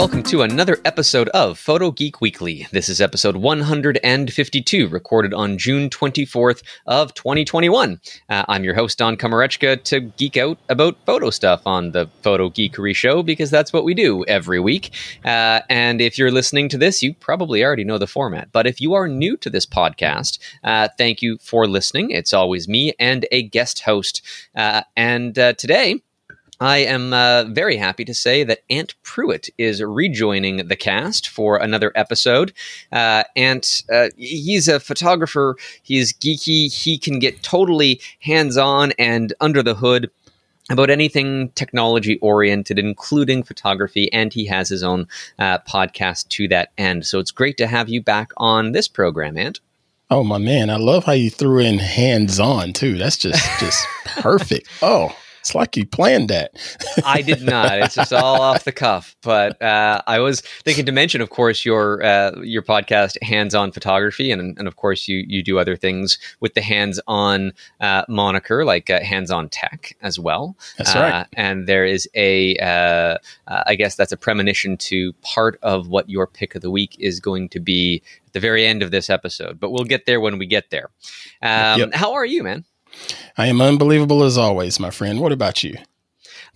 welcome to another episode of Photo Geek Weekly. This is episode 152, recorded on June 24th of 2021. Uh, I'm your host, Don Komarechka, to geek out about photo stuff on the Photo Geekery Show, because that's what we do every week. Uh, and if you're listening to this, you probably already know the format. But if you are new to this podcast, uh, thank you for listening. It's always me and a guest host. Uh, and uh, today, I am uh, very happy to say that Ant Pruitt is rejoining the cast for another episode. Uh, Ant, uh, he's a photographer. He's geeky. He can get totally hands on and under the hood about anything technology oriented, including photography, and he has his own uh, podcast to that end. So it's great to have you back on this program, Ant. Oh my man, I love how you threw in hands on too. That's just just perfect. Oh, it's like you planned that. I did not. It's just all off the cuff. But uh, I was thinking to mention, of course, your uh, your podcast, Hands On Photography, and and of course you you do other things with the Hands On uh, moniker, like uh, Hands On Tech as well. That's right. Uh, and there is a, uh, I guess that's a premonition to part of what your pick of the week is going to be at the very end of this episode. But we'll get there when we get there. Um, Yep. How are you, man? I am unbelievable as always, my friend. What about you?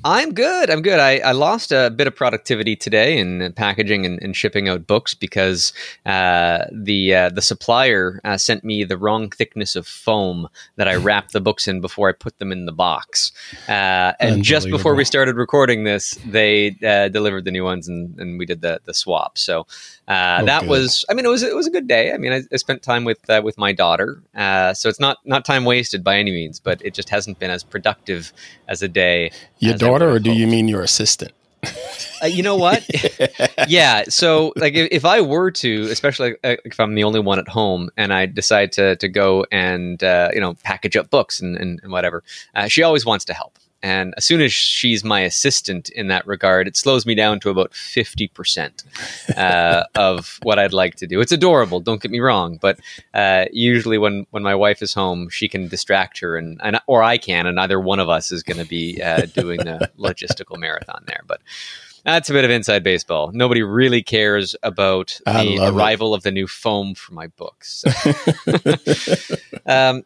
I'm good. I'm good. I, I lost a bit of productivity today in packaging and, and shipping out books because uh, the uh, the supplier uh, sent me the wrong thickness of foam that I wrapped the books in before I put them in the box. Uh, and just before we started recording this, they uh, delivered the new ones and, and we did the the swap. So uh, Oh, that good. was. I mean, it was it was a good day. I mean, I, I spent time with uh, with my daughter, uh, so it's not not time wasted by any means, but it just hasn't been as productive as a day. I daughter, or do you mean your assistant? Uh, you know what? yeah. So, like, if, if I were to, especially uh, if I'm the only one at home, and I decide to to go and uh, you know package up books and and, and whatever, uh, she always wants to help. And as soon as she's my assistant in that regard, it slows me down to about fifty percent uh, of what I'd like to do. It's adorable, don't get me wrong, but uh, usually when when my wife is home, she can distract her, and, and or I can, and either one of us is going to be uh, doing the logistical marathon there. But that's a bit of inside baseball. Nobody really cares about the love it. arrival of the new foam for my books. So- um,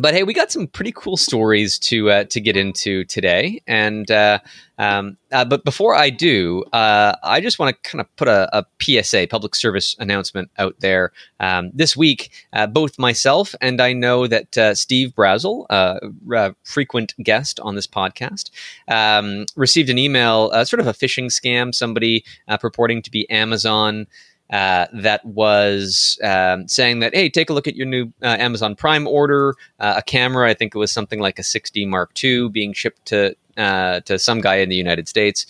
but hey, we got some pretty cool stories to uh, to get into today, and uh, um, uh, but before I do, uh, I just want to kind of put a, a PSA, public service announcement, out there. Um, this week, uh, both myself and I know that uh, Steve Brazill, a frequent guest on this podcast, um, received an email, sort of a phishing scam, somebody purporting to be Amazon. Uh, that was um, saying that, hey, take a look at your new uh, Amazon Prime order, uh, a camera. I think it was something like a 6D Mark II being shipped to uh, to some guy in the United States.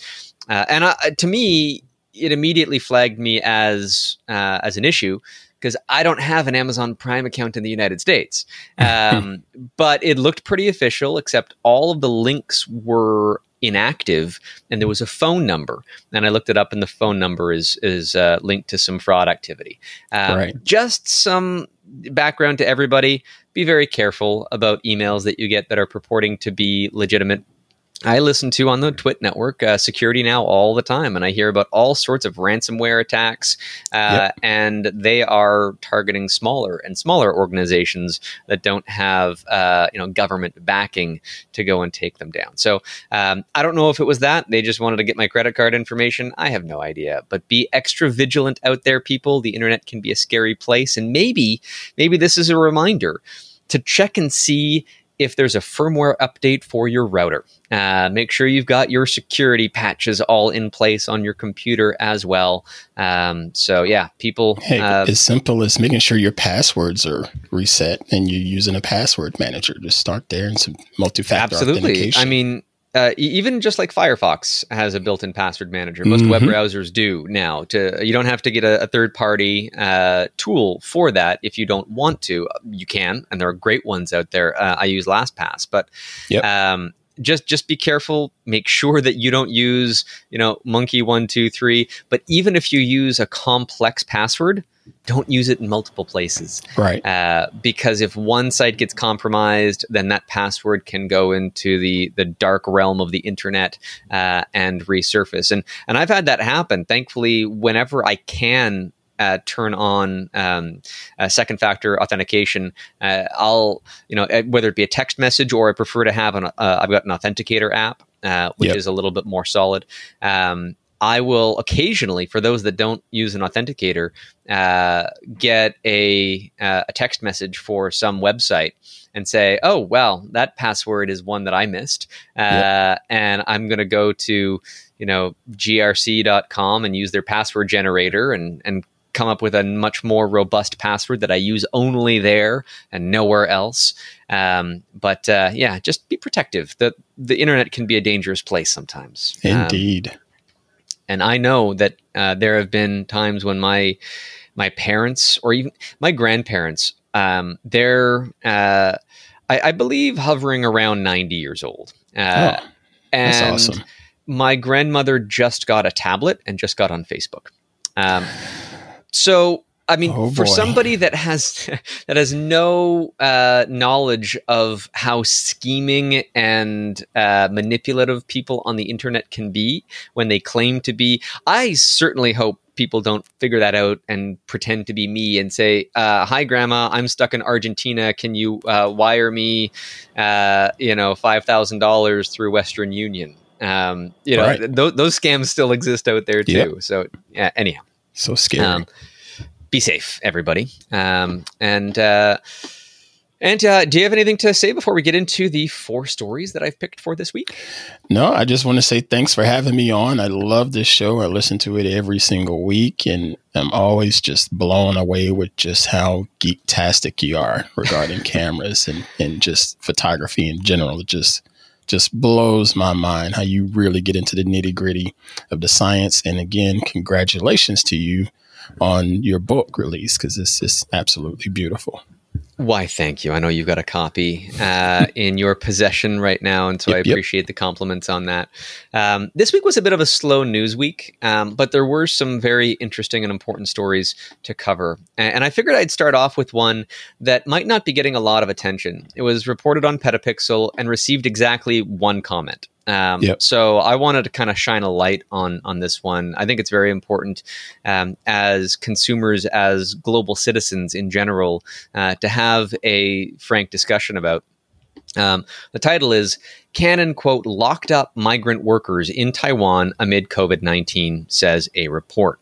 Uh, and to me, it immediately flagged me as uh, as an issue because I don't have an Amazon Prime account in the United States. Um, but it looked pretty official, except all of the links were inactive and there was a phone number. And i looked it up and the phone number is is uh, linked to some fraud activity. Um, Right. just some background to everybody. Be very careful about emails that you get that are purporting to be legitimate I listen to on the Twit network uh, security now all the time, and I hear about all sorts of ransomware attacks, uh, and they are targeting smaller and smaller organizations that don't have uh, you know government backing to go and take them down. So um, I don't know if it was that they just wanted to get my credit card information. I have no idea, but be extra vigilant out there, people. The internet can be a scary place, and maybe maybe this is a reminder to check and see if there's a firmware update for your router. Uh, make sure you've got your security patches all in place on your computer as well. Um, so yeah, people. Hey, uh, as simple as making sure your passwords are reset and you're using a password manager. Just start there and some multi-factor absolutely. authentication. I mean. Uh, even just like Firefox has a built-in password manager, most web Mhm. browsers do now. To you don't have to get a, a third-party uh, tool for that if you don't want to. You can, and there are great ones out there. Uh, I use LastPass, but Yep. um, just just be careful. Make sure that you don't use you know monkey one two three. But even if you use a complex password, don't use it in multiple places. Right. Uh, because if one site gets compromised, then that password can go into the the dark realm of the internet uh, and resurface. And and I've had that happen. Thankfully, whenever I can. Uh, turn on um, second factor authentication. Uh, I'll, you know, uh, whether it be a text message or I prefer to have an, uh, I've got an authenticator app, which yep. is a little bit more solid. Um, I will occasionally, for those that don't use an authenticator, uh, get a, uh, a text message for some website and say, "Oh, well, that password is one that I missed, uh, and I'm going to go to you know grc.com and use their password generator and and come up with a much more robust password that I use only there and nowhere else. Um, but uh, yeah, just be protective. the The internet can be a dangerous place sometimes. Um, Indeed. Um, and I know that uh, there have been times when my my parents or even my grandparents, um, they're uh, I, I, believe hovering around ninety years old. Uh, oh, that's and awesome. My grandmother just got a tablet and just got on Facebook. Um, so I mean, oh for somebody that has that has no uh, knowledge of how scheming and uh, manipulative people on the internet can be when they claim to be, I certainly hope people don't figure that out and pretend to be me and say, uh, "Hi, Grandma, I'm stuck in Argentina. Can you uh, wire me, uh, you know, five thousand dollars through Western Union?" Um, you know, right. th- those scams still exist out there too. Yep. So, yeah, anyhow, so scary. Um, be safe, everybody. Um, and uh, and uh, do you have anything to say before we get into the four stories that I've picked for this week? No, I just want to say thanks for having me on. I love this show. I listen to it every single week, and I'm always just blown away with just how geektastic you are regarding cameras and, and just photography in general. It just just blows my mind how you really get into the nitty gritty of the science. And again, congratulations to you on your book release because this is absolutely beautiful. Why, thank you. I know you've got a copy uh, in your possession right now, and so yep, I appreciate yep. the compliments on that. Um, this week was a bit of a slow news week, um, but there were some very interesting and important stories to cover. And, and, I figured I'd start off with one that might not be getting a lot of attention. It was reported on Petapixel and received exactly one comment. Um, yep. So I wanted to kind of shine a light on on this one. I think it's very important um, as consumers, as global citizens in general, uh, to have a frank discussion about. Um, the title is Canon, quote, locked up migrant workers in Taiwan amid COVID 19, says a report.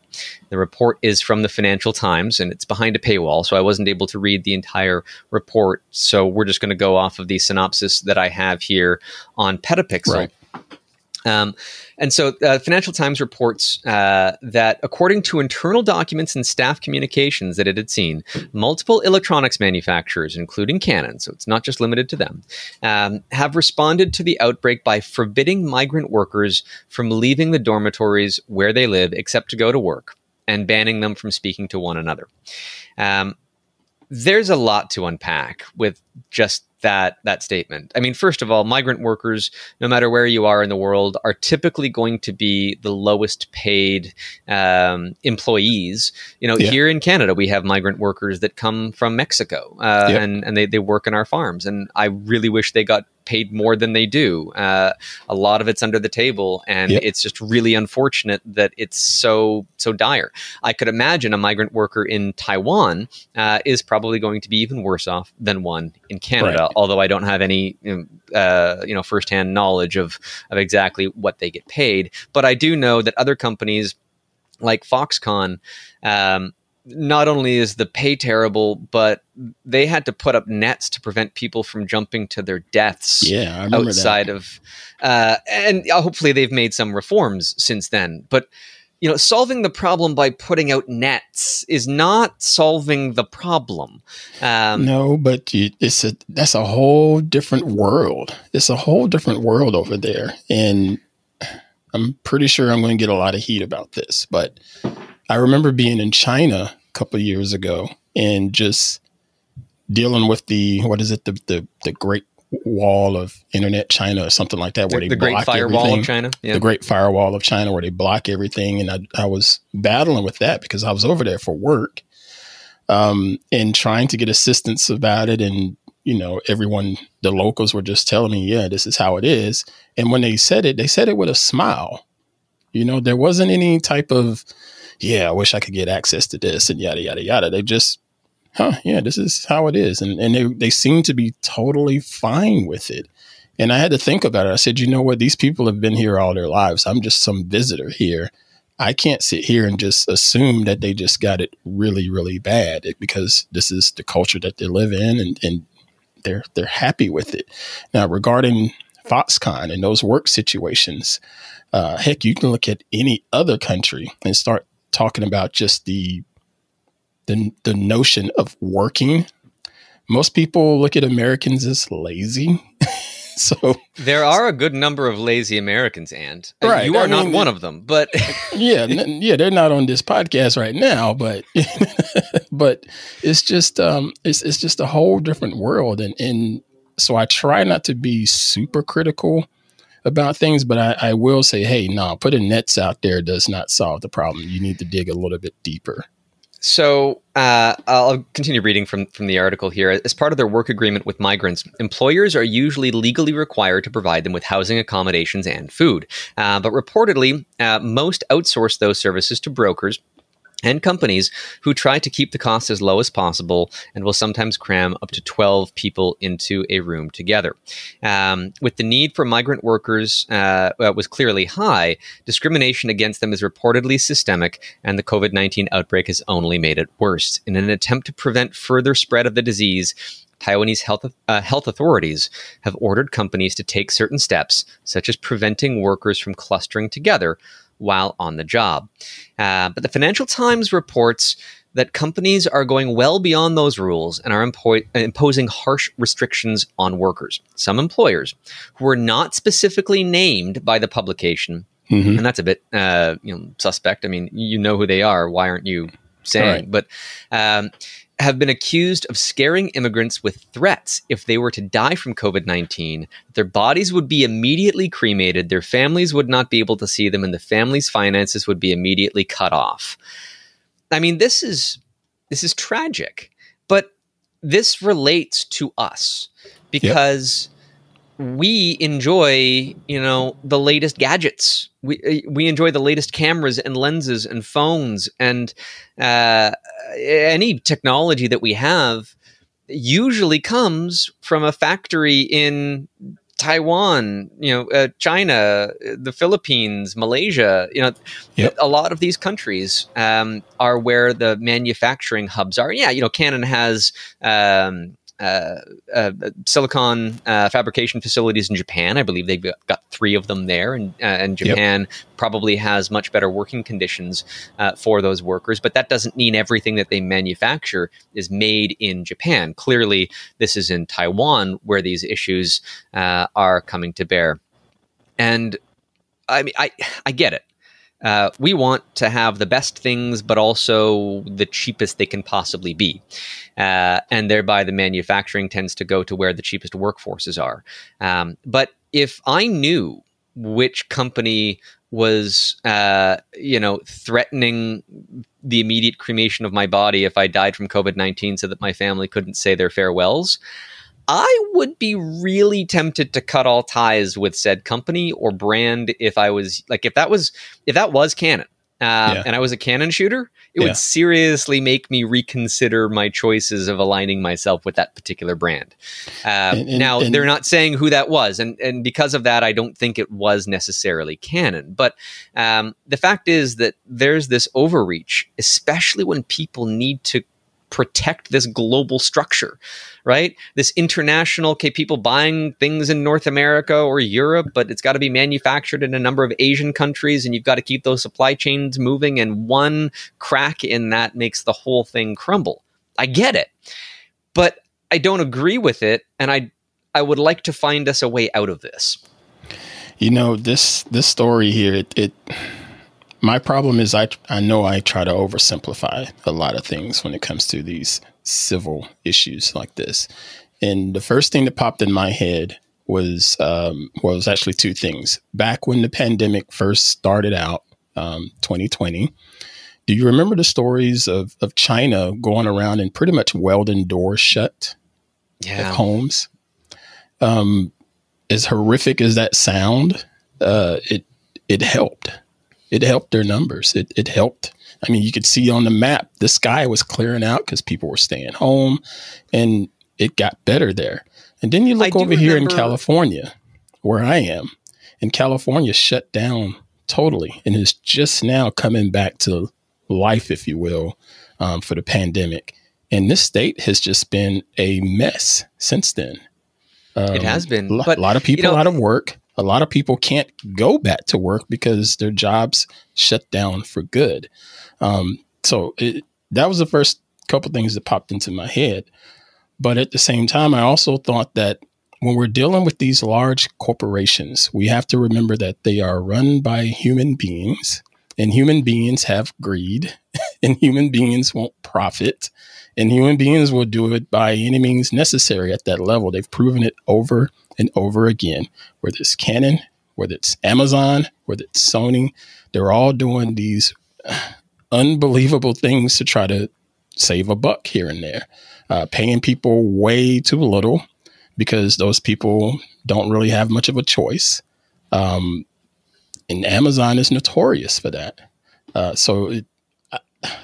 The report is from the Financial Times and it's behind a paywall, so I wasn't able to read the entire report. So we're just going to go off of the synopsis that I have here on Petapixel. Right. Um, and so, uh, Financial Times reports uh, that according to internal documents and staff communications that it had seen, multiple electronics manufacturers, including Canon, so it's not just limited to them, um, have responded to the outbreak by forbidding migrant workers from leaving the dormitories where they live except to go to work and banning them from speaking to one another. Um, there's a lot to unpack with just that that statement. I mean, first of all, migrant workers, no matter where you are in the world, are typically going to be the lowest paid um, employees. You know, yeah. here in Canada, we have migrant workers that come from Mexico, uh, yep. and and they they work in our farms, and I really wish they got paid more than they do. Uh, a lot of it's under the table, and yep. it's just really unfortunate that it's so so dire. I could imagine a migrant worker in Taiwan uh, is probably going to be even worse off than one in Canada. Right. Although I don't have any you know, uh, you know firsthand knowledge of of exactly what they get paid, but I do know that other companies like Foxconn um, not only is the pay terrible, but they had to put up nets to prevent people from jumping to their deaths. Yeah, outside that. of, uh, and hopefully they've made some reforms since then. But you know, solving the problem by putting out nets is not solving the problem. Um, no, but you, it's a that's a whole different world. It's a whole different world over there, and I'm pretty sure I'm going to get a lot of heat about this, but I remember being in China couple years ago and just dealing with the what is it the the, the Great Wall of Internet China or something like that, where the, they the Great Firewall everything. of China, yeah. the Great Firewall of China, where they block everything, and I, I was battling with that because I was over there for work, um, and trying to get assistance about it. And, you know, everyone, the locals were just telling me, yeah, this is how it is. And when they said it, they said it with a smile. You know, there wasn't any type of, yeah, I wish I could get access to this and yada, yada, yada. They just, huh, yeah, this is how it is. And, and they, they seem to be totally fine with it. And I had to think about it. I said, you know what? These people have been here all their lives. I'm just some visitor here. I can't sit here and just assume that they just got it really, really bad because this is the culture that they live in and, and they're they're happy with it. Now, regarding Foxconn and those work situations, uh, heck, you can look at any other country and start talking about just the the the notion of working. Most people look at Americans as lazy. so there are a good number of lazy Americans, and uh, right. you are I not mean, one of them. But yeah, n- yeah, they're not on this podcast right now. But but it's just um, it's it's just a whole different world, and and so I try not to be super critical about things, but I, I will say, hey, no, putting nets out there does not solve the problem. You need to dig a little bit deeper. So uh, I'll continue reading from, from the article here. As part of their work agreement with migrants, employers are usually legally required to provide them with housing accommodations and food. Uh, but reportedly, uh, most outsource those services to brokers and companies who try to keep the cost as low as possible and will sometimes cram up to 12 people into a room together. Um, with the need for migrant workers uh, was clearly high, discrimination against them is reportedly systemic, and the COVID 19 outbreak has only made it worse. In an attempt to prevent further spread of the disease, Taiwanese health, uh, health authorities have ordered companies to take certain steps, such as preventing workers from clustering together while on the job. Uh, but the Financial Times reports that companies are going well beyond those rules and are impo- imposing harsh restrictions on workers. Some employers who were not specifically named by the publication, mm-hmm. and that's a bit uh, you know suspect. I mean, you know who they are. Why aren't you saying? Right. But um, have been accused of scaring immigrants with threats if they were to die from COVID 19. Their bodies would be immediately cremated, their families would not be able to see them, and the family's finances would be immediately cut off. I mean, this is this is tragic, but this relates to us because yep. we enjoy, you know, the latest gadgets. We we enjoy the latest cameras and lenses and phones and uh, any technology that we have usually comes from a factory in Taiwan, you know, uh, China, the Philippines, Malaysia, you know, yep. a lot of these countries um, are where the manufacturing hubs are. Yeah, you know, Canon has um, silicon uh, fabrication facilities in Japan. I believe they've got three of them there, and, uh, and Japan yep. probably has much better working conditions uh, for those workers. But that doesn't mean everything that they manufacture is made in Japan. Clearly, this is in Taiwan where these issues are coming to bear. And I mean, I I get it uh, we want to have the best things, but also the cheapest they can possibly be. Uh, and thereby, the manufacturing tends to go to where the cheapest workforces are. Um, but if I knew which company was, uh, you know, threatening the immediate cremation of my body if I died from COVID 19 so that my family couldn't say their farewells, I would be really tempted to cut all ties with said company or brand if I was like if that was if that was Canon uh, yeah. and I was a Canon shooter, it yeah. would seriously make me reconsider my choices of aligning myself with that particular brand. Uh, and, and, now and, they're not saying who that was, and and because of that, I don't think it was necessarily Canon. But um, the fact is that there's this overreach, especially when people need to protect this global structure, right? This international, okay, people buying things in North America or Europe, but it's got to be manufactured in a number of Asian countries and you've got to keep those supply chains moving. And one crack in that makes the whole thing crumble. I get it, but I don't agree with it. And I, I would like to find us a way out of this. You know, this, this story here, it, it my problem is I I know I try to oversimplify a lot of things when it comes to these civil issues like this. And the first thing that popped in my head was um, well, was actually two things. Back when the pandemic first started out, um, 2020, do you remember the stories of, of China going around and pretty much welding doors shut Yeah. at homes? Um, as horrific as that sound, uh, it it helped. It helped their numbers. It it helped. I mean, you could see on the map the sky was clearing out because people were staying home, and it got better there. And then you look do over here in California, where I am, and California shut down totally and is just now coming back to life, if you will, um, for the pandemic. And this state has just been a mess since then. Um, It has been, A but, lot of you people know- out of work. A lot of people can't go back to work because their jobs shut down for good. Um, so it, that was the first couple things that popped into my head. But at the same time, I also thought that when we're dealing with these large corporations, we have to remember that they are run by human beings, and human beings have greed, and human beings want profit, and human beings will do it by any means necessary at that level. They've proven it over and over again, whether it's Canon, whether it's Amazon, whether it's Sony, they're all doing these unbelievable things to try to save a buck here and there, uh, paying people way too little because those people don't really have much of a choice. Um, and Amazon is notorious for that. Uh, so it,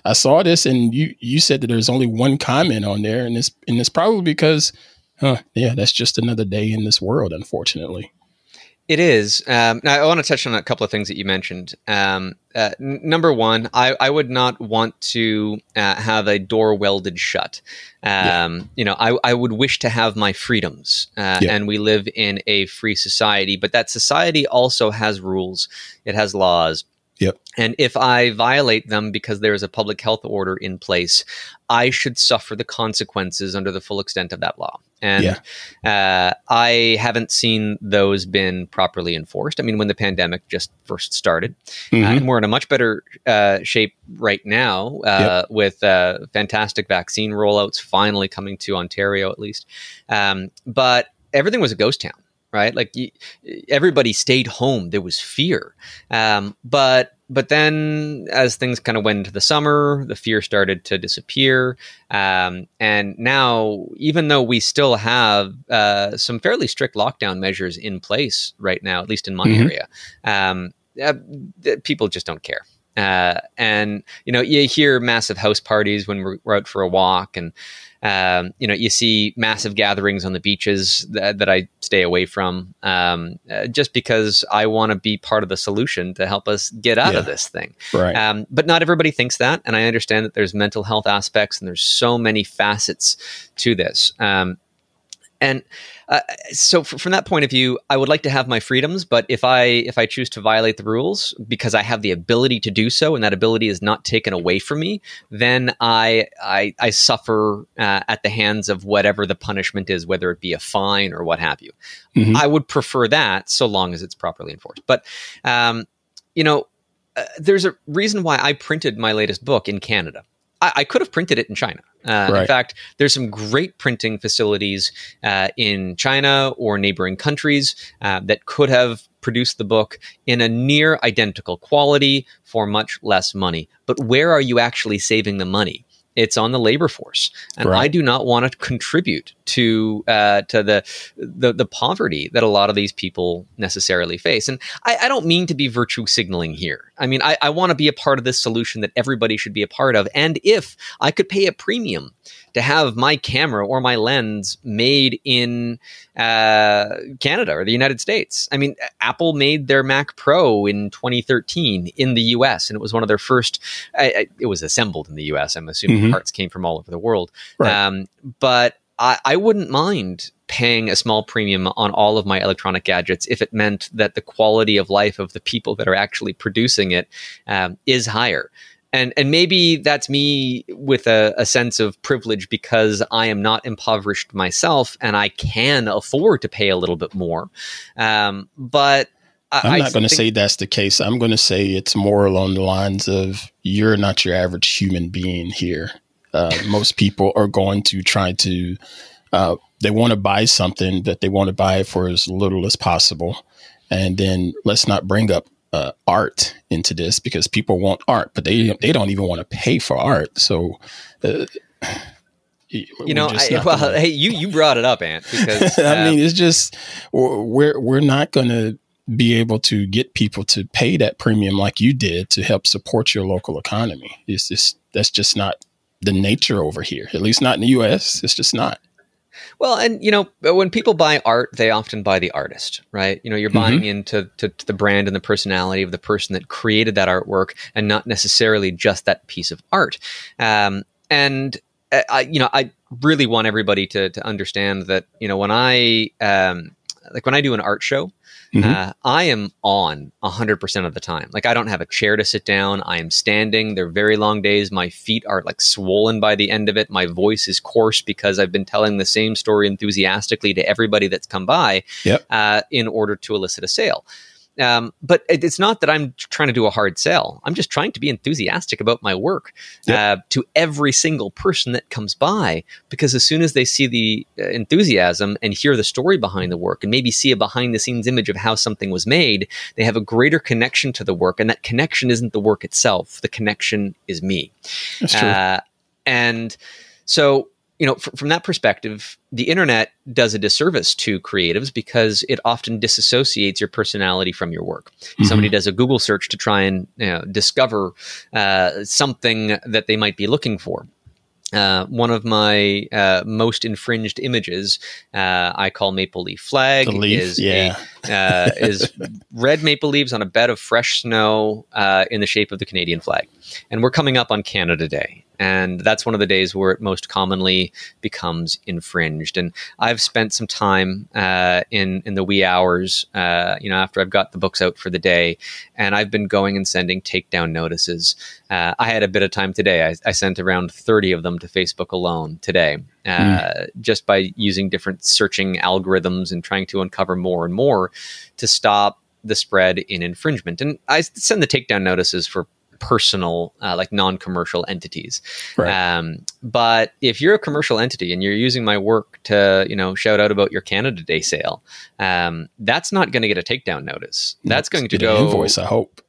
I, saw this, and you you said that there's only one comment on there, and it's and it's probably because, huh, yeah, that's just another day in this world, unfortunately. It is. Um, now, I want to touch on a couple of things that you mentioned. Um, uh, n- number one, I, I would not want to uh, have a door welded shut. Um, You know, I, I would wish to have my freedoms, uh, Yeah. and we live in a free society. But that society also has rules. It has laws. Yep. And if I violate them because there is a public health order in place, I should suffer the consequences under the full extent of that law. And Yeah. uh, I haven't seen those been properly enforced. I mean, when the pandemic just first started, uh, Mhm. and we're in a much better uh, shape right now uh, with uh, fantastic vaccine rollouts finally coming to Ontario, at least. Um, but everything was a ghost town, right? Like y- everybody stayed home. There was fear, um, but but then as things kind of went into the summer, the fear started to disappear. Um, and now, even though we still have uh, some fairly strict lockdown measures in place right now, at least in my Mhm. area, um, uh, people just don't care. Uh, and you know, you hear massive house parties when we're, we're out for a walk, and um, you know, you see massive gatherings on the beaches that, that I stay away from, um, uh, just because I want to be part of the solution to help us get out of this thing. right. Um, but not everybody thinks that, and I understand that there's mental health aspects and there's so many facets to this. Um, and uh, so, f- from that point of view, I would like to have my freedoms, but if I if I choose to violate the rules because I have the ability to do so, and that ability is not taken away from me, then I I, I suffer uh, at the hands of whatever the punishment is, whether it be a fine or what have you. Mhm. I would prefer that so long as it's properly enforced. But um, you know, uh, there's a reason why I printed my latest book in Canada. I, I could have printed it in China. Uh, In fact, there's some great printing facilities uh, in China or neighboring countries uh, that could have produced the book in a near identical quality for much less money. But where are you actually saving the money? It's on the labor force, and Right. I do not want to contribute to uh, to the, the the poverty that a lot of these people necessarily face. And I, I don't mean to be virtue signaling here. I mean, I, I want to be a part of this solution that everybody should be a part of. And if I could pay a premium to have my camera or my lens made in uh, Canada or the United States. I mean, Apple made their Mac Pro in 2013 in the US, and it was one of their first, I, it was assembled in the US. I'm assuming Mhm. parts came from all over the world. Right. Um, but I, I wouldn't mind paying a small premium on all of my electronic gadgets if it meant that the quality of life of the people that are actually producing it um, is higher. And, and maybe that's me with a, a sense of privilege because I am not impoverished myself and I can afford to pay a little bit more. Um, but I, I'm not going to say that's the case. I'm going to say it's more along the lines of you're not your average human being here. Uh, most people are going to try to, uh, they want to buy something that they want to buy for as little as possible. And then let's not bring up uh, art into this because people want art, but they they don't even want to pay for art. So, uh, you know, I, well, hey, you you brought it up, Ant. Because I mean, uh, it's just we're we're not going to be able to get people to pay that premium like you did to help support your local economy. It's just that's just not the nature over here. At least not in the U.S. It's just not. Well, and you know, when people buy art, they often buy the artist, right? You know, you're buying mm-hmm. into to, to the brand and the personality of the person that created that artwork, and not necessarily just that piece of art. Um, and uh, I, you know, I really want everybody to to understand that you know when I um, like when I do an art show, Mm-hmm. Uh, I am on 100% of the time. Like, I don't have a chair to sit down. I am standing. They're very long days. My feet are like swollen by the end of it. My voice is coarse because I've been telling the same story enthusiastically to everybody that's come by yep. uh, in order to elicit a sale. Um, but it's not that I'm trying to do a hard sell. I'm just trying to be enthusiastic about my work yep. uh, to every single person that comes by, because as soon as they see the uh, enthusiasm and hear the story behind the work and maybe see a behind the scenes image of how something was made, they have a greater connection to the work. And that connection isn't the work itself, the connection is me. That's true. Uh, and so you know, f- from that perspective, the internet does a disservice to creatives because it often disassociates your personality from your work. Mm-hmm. Somebody does a Google search to try and you know, discover uh, something that they might be looking for. Uh, one of my uh, most infringed images, uh, I call maple leaf flag, leaf, is yeah. a, uh, is red maple leaves on a bed of fresh snow uh, in the shape of the Canadian flag. And we're coming up on Canada Day, and that's one of the days where it most commonly becomes infringed. And I've spent some time uh, in in the wee hours, uh, you know, after I've got the books out for the day, and I've been going and sending takedown notices. Uh, I had a bit of time today. I, I, sent around thirty of them to Facebook alone today, mm. just by using different searching algorithms and trying to uncover more and more to stop the spread in infringement. And I send the takedown notices for personal, uh, like non-commercial entities. Right. Um, but if you're a commercial entity and you're using my work to, you know, shout out about your Canada Day sale, um, that's not going to get a takedown notice. That's going to go invoice. I hope.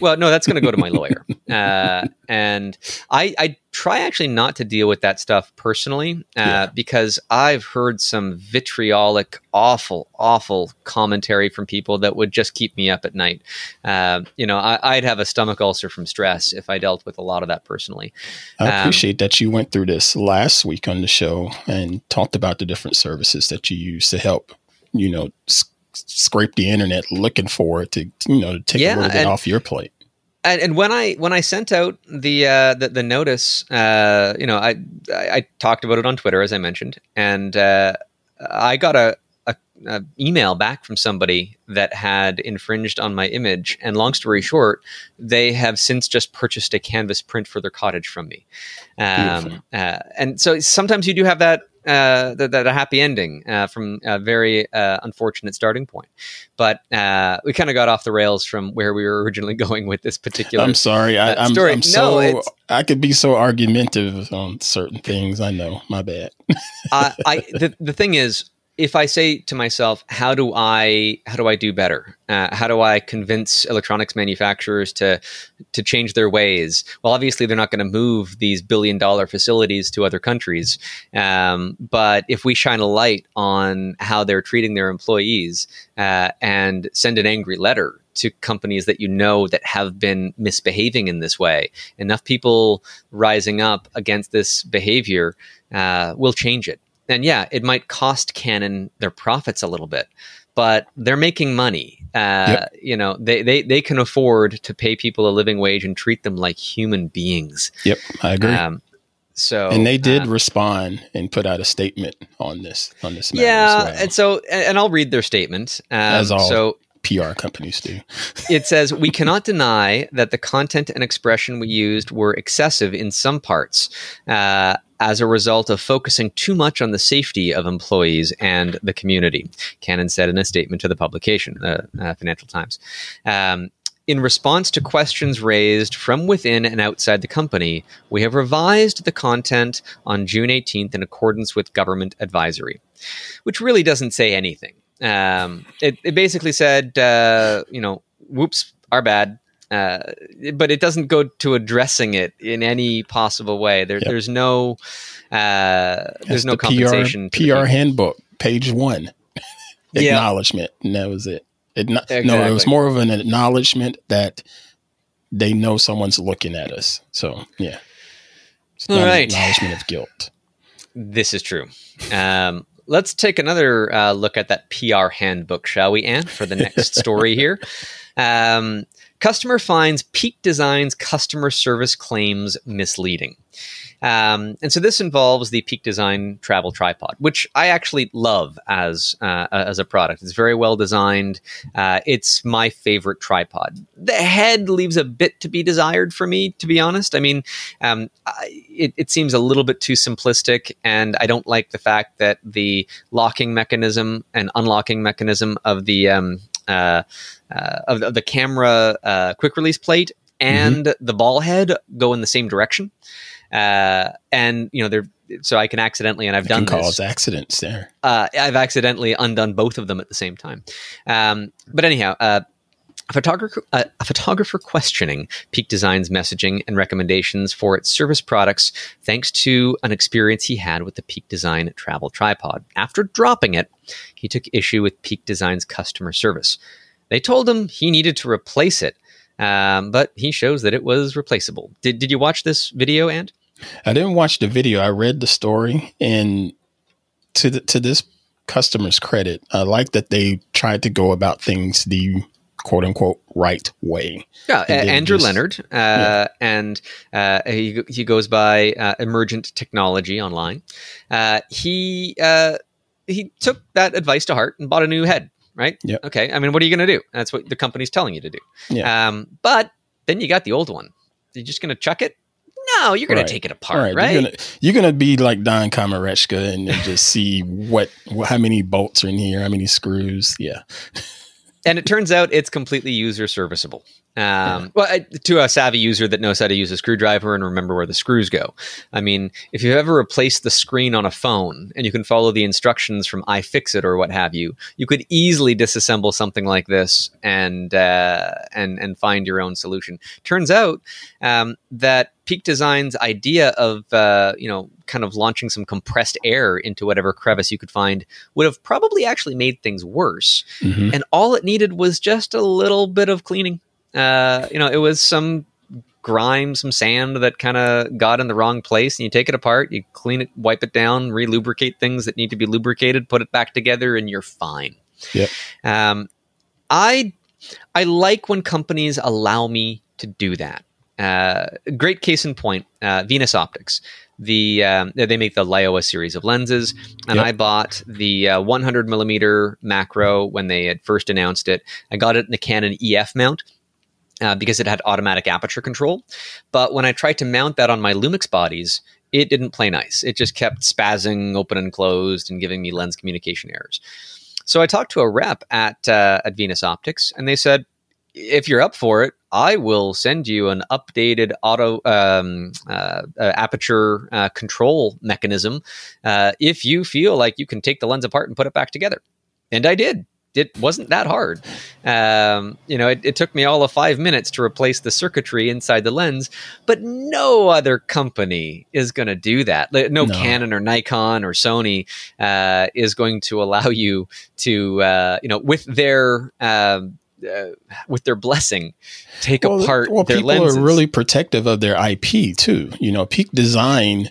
Well, no, that's going to go to my lawyer. Uh, and I, I, try actually not to deal with that stuff personally uh, yeah. because I've heard some vitriolic, awful, awful commentary from people that would just keep me up at night. Uh, you know, I, would have a stomach ulcer from stress if I dealt with a lot of that personally. I um, appreciate that you went through this last week on the show and talked about the different services that you use to help, you know, scrape the internet looking for it to you know to take yeah, a little bit and, off your plate. And, and, when I when I sent out the uh, the, the, notice, uh, you know, I, I, I talked about it on Twitter as I mentioned, and uh, I got a, a, a, email back from somebody that had infringed on my image. And long story short, they have since just purchased a canvas print for their cottage from me. Um, uh, and so sometimes you do have that uh, that, that, a happy ending uh, from a very uh, unfortunate starting point. But uh, we kind of got off the rails from where we were originally going with this particular. I'm sorry. I, am uh, story. I'm so no, I could be so argumentative on certain things. I know. My bad. I the, the thing is, if I say to myself, how do I how do I do better? Uh, how do I convince electronics manufacturers to to change their ways? Well, obviously they're not going to move these billion dollar facilities to other countries, um, but if we shine a light on how they're treating their employees uh, and send an angry letter to companies that you know that have been misbehaving in this way, enough people rising up against this behavior uh, will change it and yeah, it might cost Canon their profits a little bit, but they're making money. Uh, yep. You know, they, they they can afford to pay people a living wage and treat them like human beings. Yep, I agree. Um, so and they did uh, respond and put out a statement on this on this. yeah, well. and so and I'll read their statement. Um, As all so PR companies do. it says we cannot deny that the content and expression we used were excessive in some parts. Uh, as a result of focusing too much on the safety of employees and the community, Canon said in a statement to the publication, the uh, Financial Times. Um, in response to questions raised from within and outside the company, we have revised the content on June 18th in accordance with government advisory, which really doesn't say anything. Um, it, it, basically said, uh, you know, whoops, are bad. Uh, but it doesn't go to addressing it in any possible way. There, Yep. There's no, uh, there's no the compensation. PR, PR handbook, page one. Acknowledgement. And that was it. it no, no, it was more of an acknowledgement that they know someone's looking at us. So, yeah. It's All not right. an acknowledgement of guilt. This is true. Um, let's take another uh, look at that PR handbook, shall we, Ant, for the next story here. Um, customer finds Peak Design's customer service claims misleading. Um, and so this involves the Peak Design travel tripod, which I actually love as uh, as a product. It's very well designed. Uh, it's my favorite tripod. The head leaves a bit to be desired for me, to be honest. I mean, um, I, it, it seems a little bit too simplistic, and I don't like the fact that the locking mechanism and unlocking mechanism of the um, uh, uh, of, of the camera uh, quick release plate and the ball head go in the same direction. Uh, and you know they're so I can accidentally, and I've It done can this cause accidents there. uh, I've accidentally undone both of them at the same time. Um, but anyhow, uh, a photographer, uh, a photographer questioning Peak Design's messaging and recommendations for its service products, thanks to an experience he had with the Peak Design travel tripod. After dropping it, he took issue with Peak Design's customer service. They told him he needed to replace it, um, but he shows that it was replaceable. Did Did you watch this video, and? I didn't watch the video. I read the story, and to the, to this customer's credit, I like that they tried to go about things the quote unquote right way. Yeah, And Andrew Leonard, uh, Yeah. and uh, he he goes by uh, Emergent Technology online. Uh, he uh, he took that advice to heart and bought a new head. Right? Yep. Okay. I mean, what are you going to do? That's what the company's telling you to do. Yeah. Um, but then you got the old one. You're just going to chuck it? No, you're going Right. to take it apart, All right, right? You're gonna be like Don Komarechka and then just see what, what how many bolts are in here, how many screws. Yeah, and it turns out it's completely user serviceable. Um, Well, to a savvy user that knows how to use a screwdriver and remember where the screws go. I mean, if you've ever replace the screen on a phone and you can follow the instructions from iFixit or what have you, you could easily disassemble something like this and uh, and and find your own solution. Turns out um, that Peak Design's idea of uh, you know kind of launching some compressed air into whatever crevice you could find would have probably actually made things worse Mhm. and all it needed was just a little bit of cleaning. Uh, you know, it was some grime, some sand that kind of got in the wrong place, and you take it apart, you clean it, wipe it down, re-lubricate things that need to be lubricated, put it back together, and you're fine. Yep. Um, I I like when companies allow me to do that. Uh, great case in point, uh, Venus Optics. The um, they make the Laowa series of lenses, and Yep. I bought the uh, 100 millimeter macro when they had first announced it. I got it in the Canon EF mount uh, because it had automatic aperture control. But when I tried to mount that on my Lumix bodies, it didn't play nice. It just kept spazzing open and closed and giving me lens communication errors. So I talked to a rep at uh, at Venus Optics, and they said, "If you're up for it, I will send you an updated auto um, uh, uh, aperture uh, control mechanism uh, if you feel like you can take the lens apart and put it back together." And I did. It wasn't that hard. Um, you know, it, it took me all of five minutes to replace the circuitry inside the lens, but no other company is going to do that. No, No. Canon or Nikon or Sony uh, is going to allow you to, uh, you know, with their um, uh, with their blessing, take well, apart well, their people lenses. are really protective of their IP too. You know, Peak Design,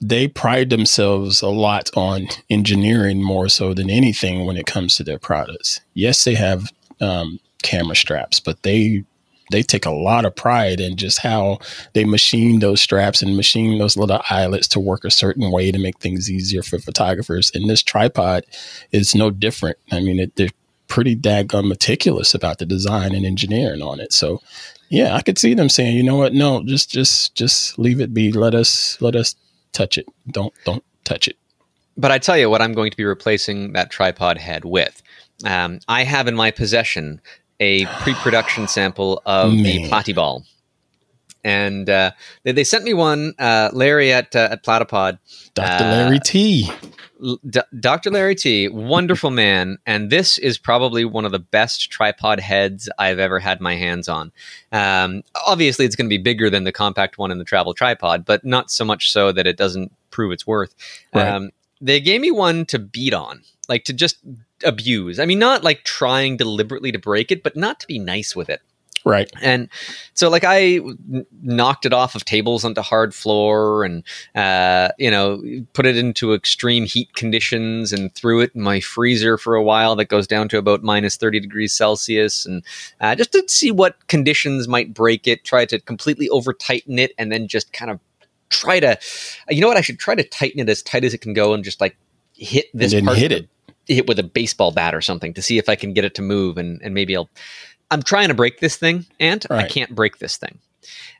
they pride themselves a lot on engineering more so than anything when it comes to their products. Yes, they have um, camera straps, but they they take a lot of pride in just how they machine those straps and machine those little eyelets to work a certain way to make things easier for photographers. And this tripod is no different. I mean, it, they're pretty daggone meticulous about the design and engineering on it. So, yeah, I could see them saying, you know what? No, just just just leave it be. Let us let us touch it. Don't don't touch it. But I tell you what, I'm going to be replacing that tripod head with. Um, I have in my possession a pre-production sample of the Man. Platyball. And uh, they, they sent me one. Uh, Larry at uh, at Platypod, Dr. Larry T. D- Dr. Larry T, wonderful man, and this is probably one of the best tripod heads I've ever had my hands on. Um, obviously, it's going to be bigger than the compact one in the travel tripod, but not so much so that it doesn't prove its worth. Right. Um, they gave me one to beat on, like to just abuse. I mean, not like trying deliberately to break it, but not to be nice with it. Right. And so, like, I n- knocked it off of tables onto hard floor and, uh, you know, put it into extreme heat conditions and threw it in my freezer for a while that goes down to about minus 30 degrees Celsius. And uh, just to see what conditions might break it, try to completely over tighten it, and then just kind of try to, you know what, I should try to tighten it as tight as it can go and just like hit this and part hit it. hit with a baseball bat or something to see if I can get it to move and, and maybe I'll I'm trying to break this thing and I can't break this thing.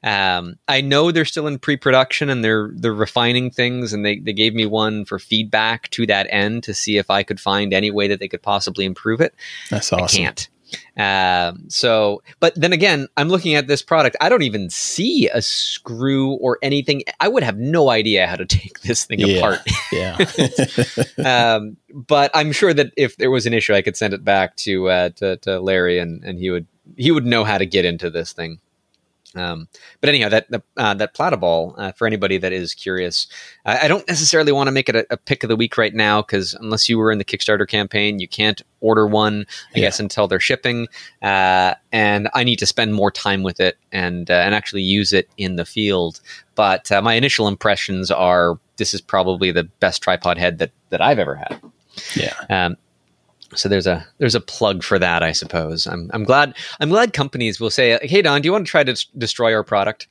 Um, I know they're still in pre-production and they're they're refining things and they, they gave me one for feedback to that end to see if I could find any way that they could possibly improve it. That's I awesome. can't. Um, so, but then again, I'm looking at this product. I don't even see a screw or anything. I would have no idea how to take this thing Yeah. apart. Yeah. um, but I'm sure that if there was an issue, I could send it back to uh, to, to Larry, and, and he would he would know how to get into this thing. Um, but anyhow, that that, uh, that platyball uh, for anybody that is curious, I, I don't necessarily want to make it a, a pick of the week right now because unless you were in the Kickstarter campaign, you can't order one, I Yeah. guess, until they're shipping. Uh, and I need to spend more time with it and uh, and actually use it in the field. But uh, my initial impressions are this is probably the best tripod head that that I've ever had. yeah. Um, so there's a there's a plug for that, I suppose. I'm I'm glad I'm glad companies will say, "Hey Don, do you want to try to destroy our product?"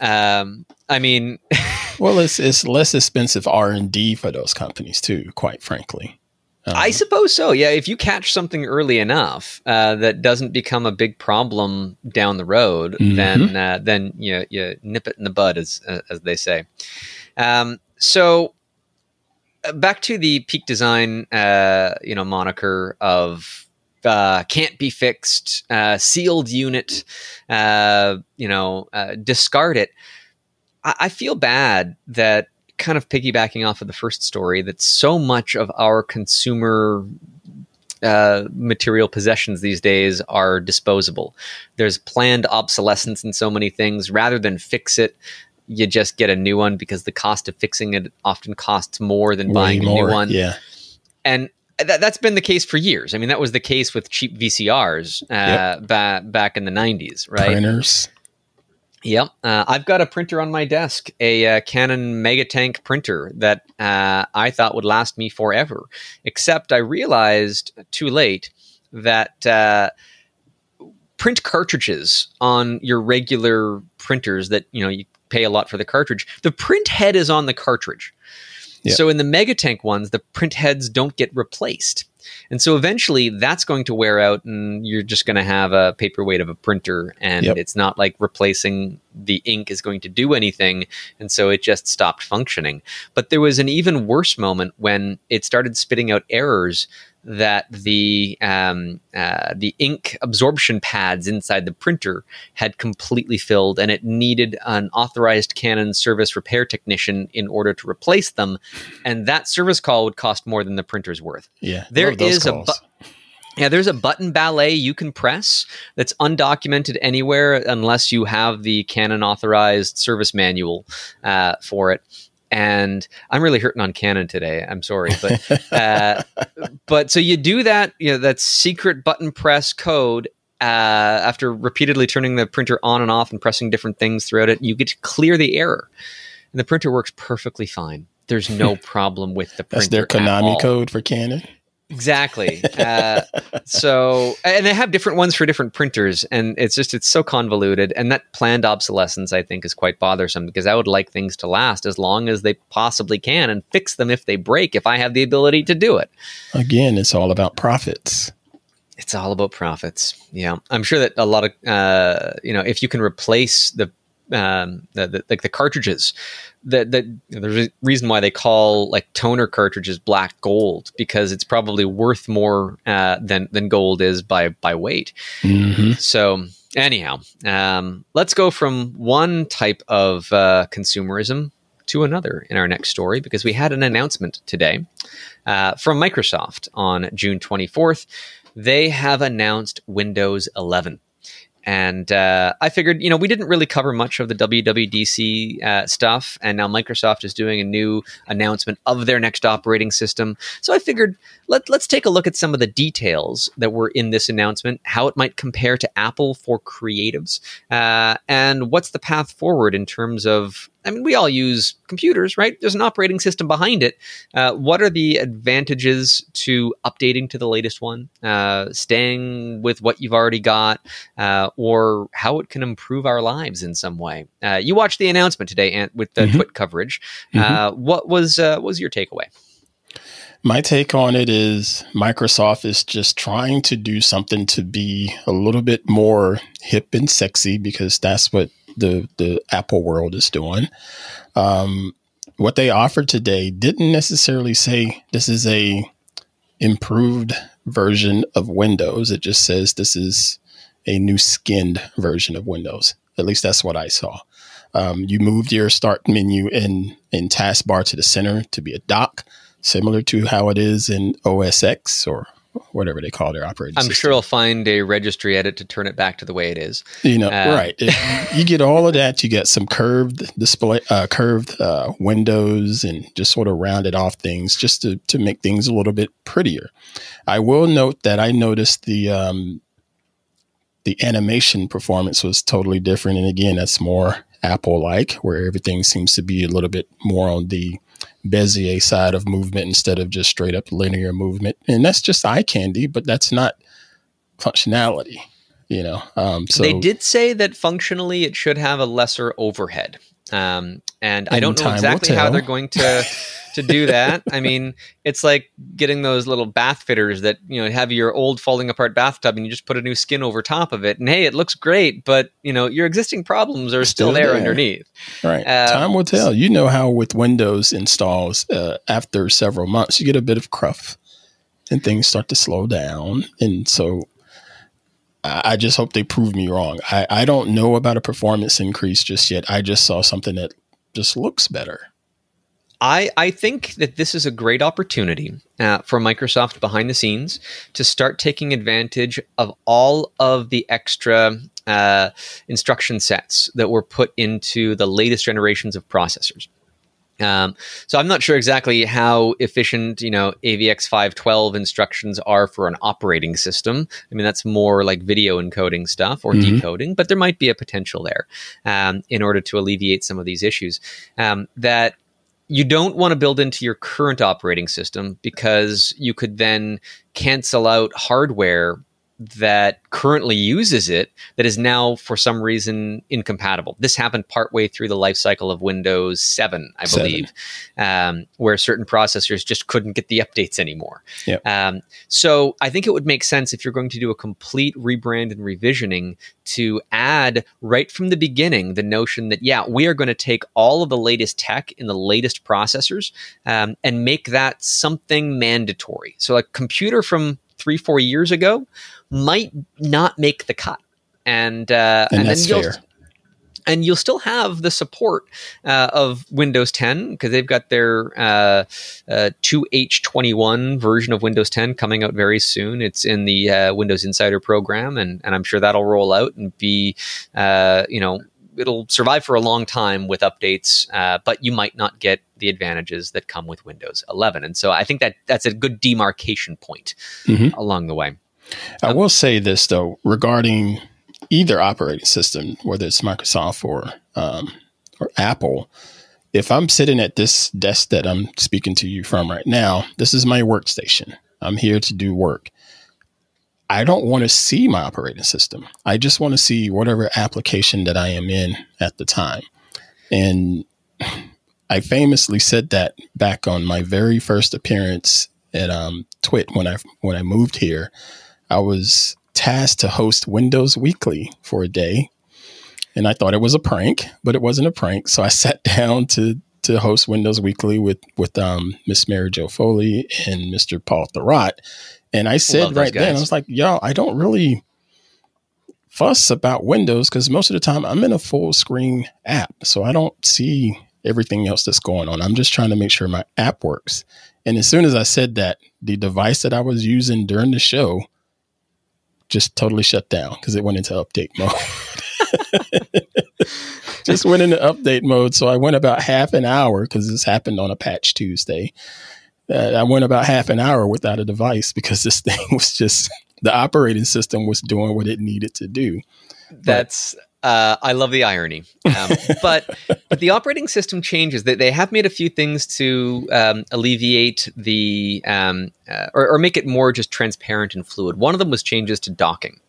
Um, I mean, Well, it's it's less expensive R and D for those companies too. Quite frankly. Um, I suppose so. Yeah, if you catch something early enough uh, that doesn't become a big problem down the road, Mhm. then uh, then you you nip it in the bud, as as they say. Um, so uh, back to the peak design, uh, you know, moniker of uh, can't be fixed, uh, sealed unit, uh, you know, uh, discard it. I, I feel bad that kind of piggybacking off of the first story that so much of our consumer uh, material possessions these days are disposable. There's planned obsolescence in so many things. Rather than fix it, you just get a new one because the cost of fixing it often costs more than way buying a new one Yeah. and that, that's been the case for years. I mean, that was the case with cheap VCRs uh, ba- back in the '90s, right? Printers. Yep. Uh, I've got a printer on my desk, a uh, Canon Megatank printer that uh, I thought would last me forever. Except I realized too late that uh, print cartridges on your regular printers that you know you pay a lot for the cartridge, the print head is on the cartridge. Yeah. So in the Megatank ones, the print heads don't get replaced. And so eventually that's going to wear out and you're just going to have a paperweight of a printer and Yep. it's not like replacing the ink is going to do anything and so it just stopped functioning. But there was an even worse moment when it started spitting out errors that the um, uh, the ink absorption pads inside the printer had completely filled, and it needed an authorized Canon service repair technician in order to replace them, and that service call would cost more than the printer's worth. Yeah. There those is a bu- Yeah, there's a button ballet you can press that's undocumented anywhere unless you have the Canon authorized service manual uh, for it. And I'm really hurting on Canon today. I'm sorry, but uh, but so you do that, you know, that secret button press code. Uh, after repeatedly turning the printer on and off and pressing different things throughout it, you get to clear the error, and the printer works perfectly fine. There's no problem with the printer. That's their Konami code for Canon. Exactly. Uh, so, and they have different ones for different printers, and it's just it's so convoluted. And that planned obsolescence, I think, is quite bothersome because I would like things to last as long as they possibly can, and fix them if they break if I have the ability to do it. Again, it's all about profits. It's all about profits. Yeah, I'm sure that a lot of uh, you know, if you can replace the um, the, the, like the cartridges. That that there's a reason why they call like toner cartridges black gold because it's probably worth more uh, than than gold is by by weight. Mm-hmm. So anyhow, um, let's go from one type of uh, consumerism to another in our next story because we had an announcement today uh, from Microsoft on June 24th. They have announced Windows 11. And uh, I figured, you know, we didn't really cover much of the WWDC uh, stuff, and now Microsoft is doing a new announcement of their next operating system. So I figured let, let's take a look at some of the details that were in this announcement, how it might compare to Apple for creatives, uh, and what's the path forward in terms of I mean, we all use computers, right? There's an operating system behind it. Uh, what are the advantages to updating to the latest one, uh, staying with what you've already got, uh, or how it can improve our lives in some way? Uh, you watched the announcement today, Ant, with the mm-hmm. Twit coverage. Mm-hmm. Uh, what was uh, what was your takeaway? My take on it is Microsoft is just trying to do something to be a little bit more hip and sexy because that's what the the Apple world is doing. Um, what they offered today didn't necessarily say this is a improved version of Windows. It just says this is a new skinned version of Windows. At least that's what I saw. Um, you moved your start menu in in taskbar to the center to be a dock, similar to how it is in OS X or whatever they call their operating I'm system. sure I'll find a registry edit to turn it back to the way it is. You know, uh, right. It, you get all of that. You get some curved display, uh, curved uh, windows and just sort of rounded off things just to, to make things a little bit prettier. I will note that I noticed the, um, the animation performance was totally different. And again, that's more Apple like, where everything seems to be a little bit more on the Bezier side of movement instead of just straight up linear movement. And that's just eye candy, but that's not functionality, you know. Um, so they did say that functionally it should have a lesser overhead. Um, and I don't know exactly how they're going to to do that. I mean, it's like getting those little bath fitters that you know have your old falling apart bathtub, and you just put a new skin over top of it, and hey, it looks great, but you know your existing problems are still, still there, there, underneath. Right. Um, Time will tell. You know how with Windows installs, uh, after several months, you get a bit of cruft, and things start to slow down, and so I just hope they prove me wrong. I, I don't know about a performance increase just yet. I just saw something that just looks better. I, I think that this is a great opportunity uh, for Microsoft behind the scenes to start taking advantage of all of the extra uh, instruction sets that were put into the latest generations of processors. Um, so I'm not sure exactly how efficient, you know, AVX 512 instructions are for an operating system. I mean, that's more like video encoding stuff or mm-hmm. decoding, but there might be a potential there um, in order to alleviate some of these issues. Um, that you don't want to build into your current operating system because you could then cancel out hardware that currently uses it that is now for some reason incompatible. This happened partway through the life cycle of Windows 7, I believe, um, where certain processors just couldn't get the updates anymore. Yep. Um, so I think it would make sense if you're going to do a complete rebrand and revisioning to add right from the beginning the notion that, yeah, we are going to take all of the latest tech in the latest processors um, and make that something mandatory. So a computer from three, four years ago might not make the cut. And, uh, and, and then you'll, fair. and you'll still have the support uh, of Windows 10 because they've got their uh, 2H21 uh, version of Windows 10 coming out very soon. It's in the uh, Windows Insider program, and, and I'm sure that'll roll out and be, uh, you know, it'll survive for a long time with updates, uh, but you might not get the advantages that come with Windows 11. And so I think that that's a good demarcation point mm-hmm. along the way. I um, will say this though regarding either operating system, whether it's Microsoft or um, or Apple. If I'm sitting at this desk that I'm speaking to you from right now, this is my workstation. I'm here to do work. I don't want to see my operating system. I just want to see whatever application that I am in at the time. And I famously said that back on my very first appearance at um, Twit when I when I moved here. I was tasked to host Windows Weekly for a day, and I thought it was a prank, but it wasn't a prank. So I sat down to to host Windows Weekly with with um, Miss Mary Jo Foley and Mr. Paul Thurrott, and I said right then, I was like, "Y'all, I don't really." fuss about Windows because most of the time I'm in a full screen app. So I don't see everything else that's going on. I'm just trying to make sure my app works. And as soon as I said that, the device that I was using during the show just totally shut down because it went into update mode. just went into update mode. So I went about half an hour because this happened on a patch Tuesday. Uh, I went about half an hour without a device because this thing was just the operating system was doing what it needed to do. That's uh, I love the irony, um, but but the operating system changes. They, they have made a few things to um, alleviate the um, uh, or, or, make it more just transparent and fluid. One of them was changes to docking.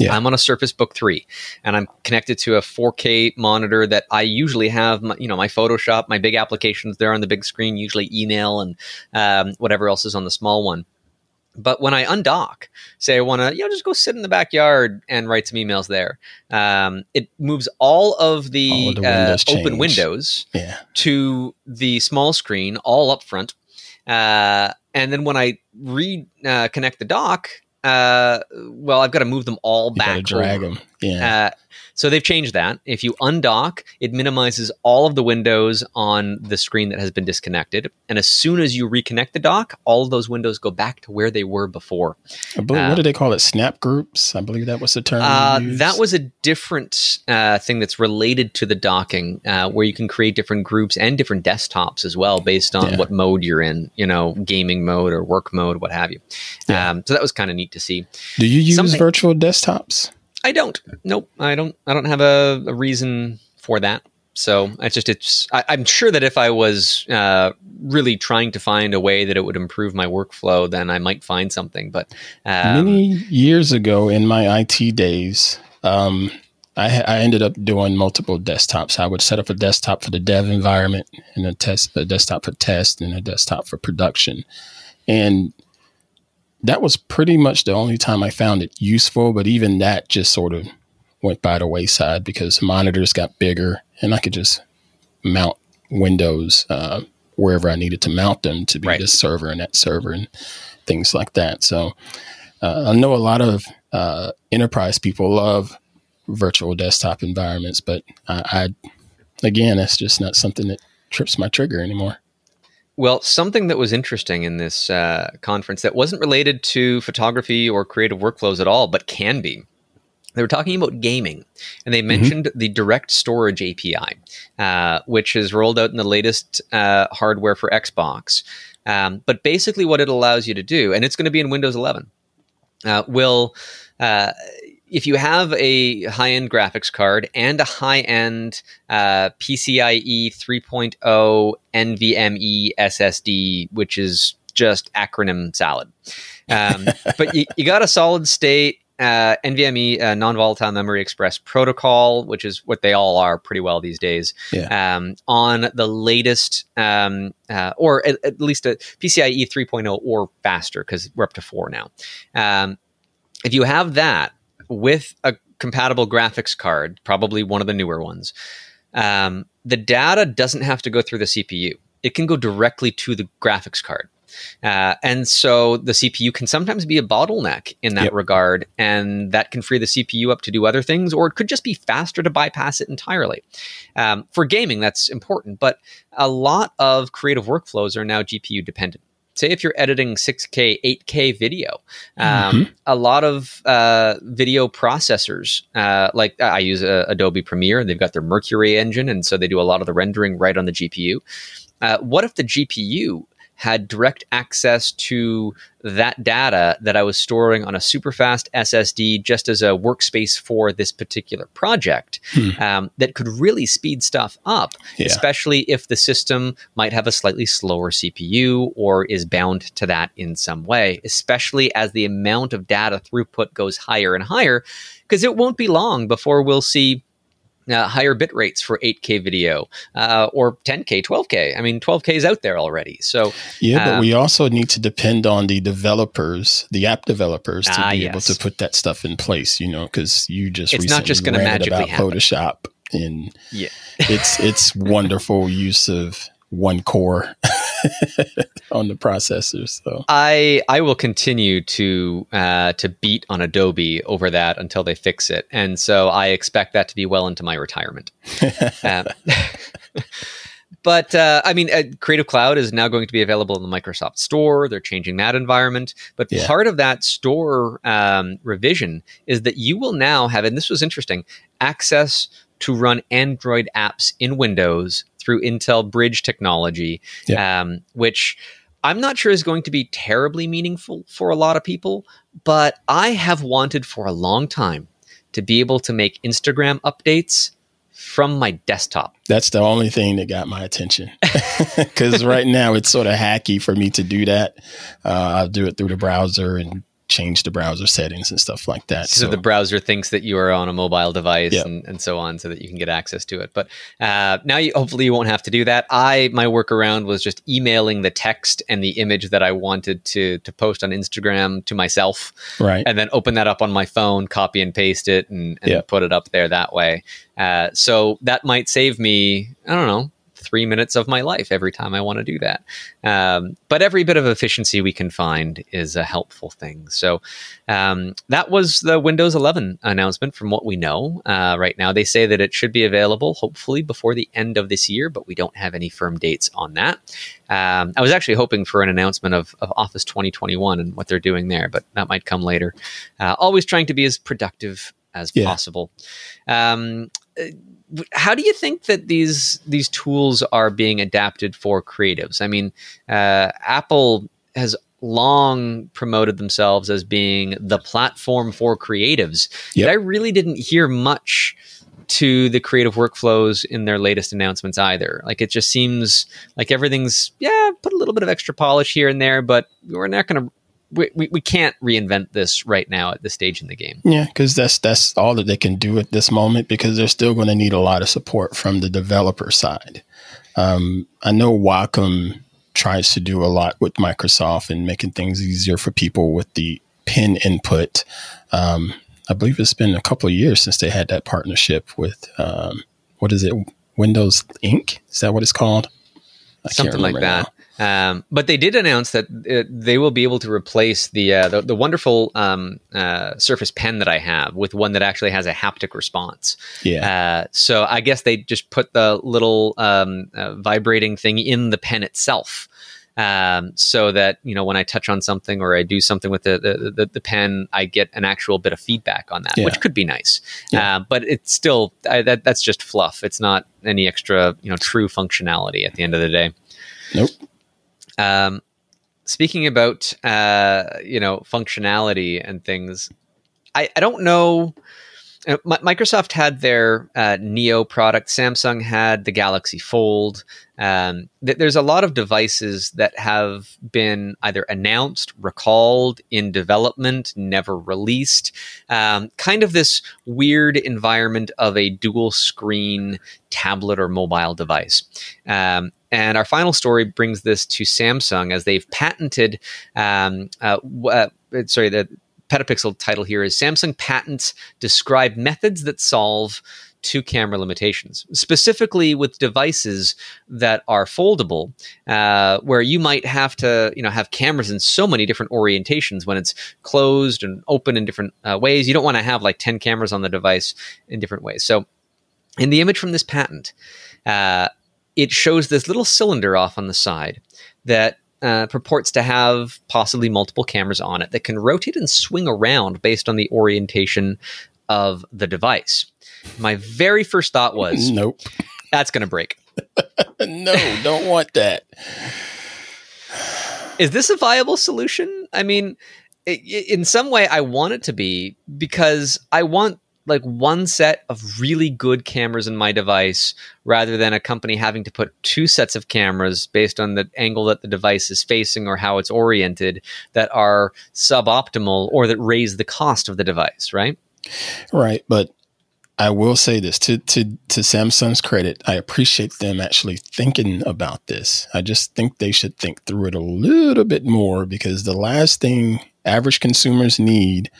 Yeah. I'm on a Surface Book 3 and I'm connected to a 4K monitor that I usually have, my, you know, my Photoshop, my big applications there on the big screen, usually email and um, whatever else is on the small one. But when I undock, say I want to, you know, just go sit in the backyard and write some emails there, um, it moves all of the, all of the windows uh, open windows yeah. to the small screen, all up front. Uh, and then when I reconnect uh, the dock, uh, well, I've got to move them all you back. Drag over. them. Yeah. So they've changed that. If you undock, it minimizes all of the windows on the screen that has been disconnected. And as soon as you reconnect the dock, all of those windows go back to where they were before. I believe, uh, what do they call it? Snap groups? I believe that was the term. Uh, that was a different uh, thing that's related to the docking, uh, where you can create different groups and different desktops as well based on yeah. what mode you're in, you know, gaming mode or work mode, what have you. Yeah. Um, so that was kind of neat to see. Do you use Something- virtual desktops? I don't. Nope. I don't. I don't have a, a reason for that. So it's just it's. I, am sure that if I was uh, really trying to find a way that it would improve my workflow, then I might find something. But um, many years ago, in my IT days, um, I, I, ended up doing multiple desktops. I would set up a desktop for the dev environment, and a test, a desktop for test, and a desktop for production. And that was pretty much the only time I found it useful. But even that just sort of went by the wayside because monitors got bigger and I could just mount Windows uh, wherever I needed to mount them to be right. this server and that server and things like that. So uh, I know a lot of uh, enterprise people love virtual desktop environments, but I, I again, that's just not something that trips my trigger anymore. Well, something that was interesting in this uh, conference that wasn't related to photography or creative workflows at all, but can be. They were talking about gaming, and they mm-hmm. mentioned mm-hmm. the Direct Storage API, uh, which is rolled out in the latest uh, hardware for Xbox. Um, but basically, what it allows you to do, and it's going to be in Windows 11, uh, will uh, if you have a high end graphics card and a high end uh, PCIe 3.0 NVMe SSD, which is just acronym salad, um, but you, you, got a solid state uh, NVMe uh, non volatile memory express protocol, which is what they all are pretty well these days, yeah. um, on the latest, um, uh, or at, at, least a PCIe 3.0 or faster, because we're up to four now. Um, if you have that, with a compatible graphics card, probably one of the newer ones, um, the data doesn't have to go through the CPU. It can go directly to the graphics card. Uh, and so the CPU can sometimes be a bottleneck in that yep. regard, and that can free the CPU up to do other things, or it could just be faster to bypass it entirely. Um, for gaming, that's important, but a lot of creative workflows are now GPU dependent say if you're editing 6K, 8K video, um, mm-hmm. a lot of uh, video processors, uh, like I use uh, Adobe Premiere, and they've got their Mercury engine, and so they do a lot of the rendering right on the GPU. Uh, what if the GPU had direct access to that data that I was storing on a super fast SSD just as a workspace for this particular project hmm. um, that could really speed stuff up, yeah. especially if the system might have a slightly slower CPU or is bound to that in some way, especially as the amount of data throughput goes higher and higher, because it won't be long before we'll see uh, higher bit rates for 8K video uh, or 10K, 12K. I mean, 12K is out there already. So yeah, but um, we also need to depend on the developers, the app developers, to ah, be yes. able to put that stuff in place. You know, because you just it's not just going to magically about happen. Photoshop, and yeah, it's it's wonderful use of one core on the processor. So I I will continue to uh, to beat on Adobe over that until they fix it, and so I expect that to be well into my retirement. um, but uh, I mean, uh, Creative Cloud is now going to be available in the Microsoft Store. They're changing that environment, but yeah. part of that store um, revision is that you will now have, and this was interesting, access to run Android apps in Windows through Intel Bridge technology, yeah. um, which I'm not sure is going to be terribly meaningful for a lot of people, but I have wanted for a long time to be able to make Instagram updates from my desktop. That's the only thing that got my attention. Because right now it's sort of hacky for me to do that. Uh, I'll do it through the browser and change the browser settings and stuff like that. So, so the browser thinks that you are on a mobile device yep. and, and so on, so that you can get access to it. But uh, now, you, hopefully, you won't have to do that. I my workaround was just emailing the text and the image that I wanted to to post on Instagram to myself, right? And then open that up on my phone, copy and paste it, and, and yep. put it up there that way. Uh, so that might save me, I don't know, three minutes of my life every time I want to do that. Um, but every bit of efficiency we can find is a helpful thing. So um, that was the Windows 11 announcement from what we know uh, right now. They say that it should be available hopefully before the end of this year, but we don't have any firm dates on that. Um, I was actually hoping for an announcement of, of, Office 2021 and what they're doing there, but that might come later. Uh, always trying to be as productive as yeah. possible. Um, how do you think that these these tools are being adapted for creatives? I mean, uh, Apple has long promoted themselves as being the platform for creatives. Yep. I really didn't hear much to the creative workflows in their latest announcements either. Like it just seems like everything's yeah, put a little bit of extra polish here and there, but we're not going to we, we, we can't reinvent this right now at this stage in the game. Yeah, because that's that's all that they can do at this moment because they're still going to need a lot of support from the developer side. Um, I know Wacom tries to do a lot with Microsoft and making things easier for people with the pen input. Um, I believe it's been a couple of years since they had that partnership with um, what is it, Windows Ink? Is that what it's called? I Something like that. Now. Um, but they did announce that it, they will be able to replace the uh, the, the, wonderful um, uh, Surface Pen that I have with one that actually has a haptic response. Yeah. Uh, so I guess they just put the little um, uh, vibrating thing in the pen itself. Um, so that you know when I touch on something or I do something with the the, the, the pen, I get an actual bit of feedback on that, yeah. which could be nice. Yeah. Uh, but it's still I, that that's just fluff. It's not any extra you know true functionality at the end of the day. Nope. Um, speaking about uh, you know functionality and things, I, I don't know. Uh, Microsoft had their uh, Neo product. Samsung had the Galaxy Fold. Um, th- there's a lot of devices that have been either announced, recalled, in development, never released. Um, kind of this weird environment of a dual screen tablet or mobile device. Um, and our final story brings this to Samsung as they've patented. Um, uh, uh, sorry, the Petapixel title here is Samsung patents describe methods that solve two camera limitations, specifically with devices that are foldable, uh, where you might have to, you know, have cameras in so many different orientations when it's closed and open in different uh, ways. You don't want to have like 10 cameras on the device in different ways. So, in the image from this patent, uh, it shows this little cylinder off on the side that uh, purports to have possibly multiple cameras on it that can rotate and swing around based on the orientation of the device. My very first thought was, nope, that's going to break. no, don't want that. Is this a viable solution? I mean, in some way, I want it to be because I want like one set of really good cameras in my device rather than a company having to put two sets of cameras based on the angle that the device is facing or how it's oriented that are suboptimal or that raise the cost of the device, right? Right, but I will say this to to to Samsung's credit, I appreciate them actually thinking about this. I just think they should think through it a little bit more because the last thing average consumers need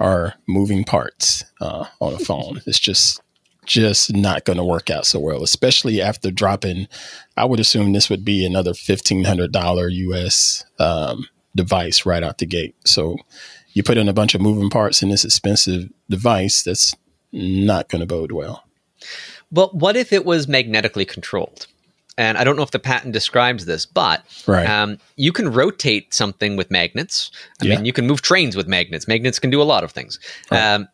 are moving parts uh, on a phone. it's just just not going to work out so well, especially after dropping. I would assume this would be another fifteen hundred dollar US um, device right out the gate. So you put in a bunch of moving parts in this expensive device that's not going to bode well. Well, what if it was magnetically controlled? And I don't know if the patent describes this, but right. um, you can rotate something with magnets. I yeah. mean, you can move trains with magnets. Magnets can do a lot of things. Right. Um,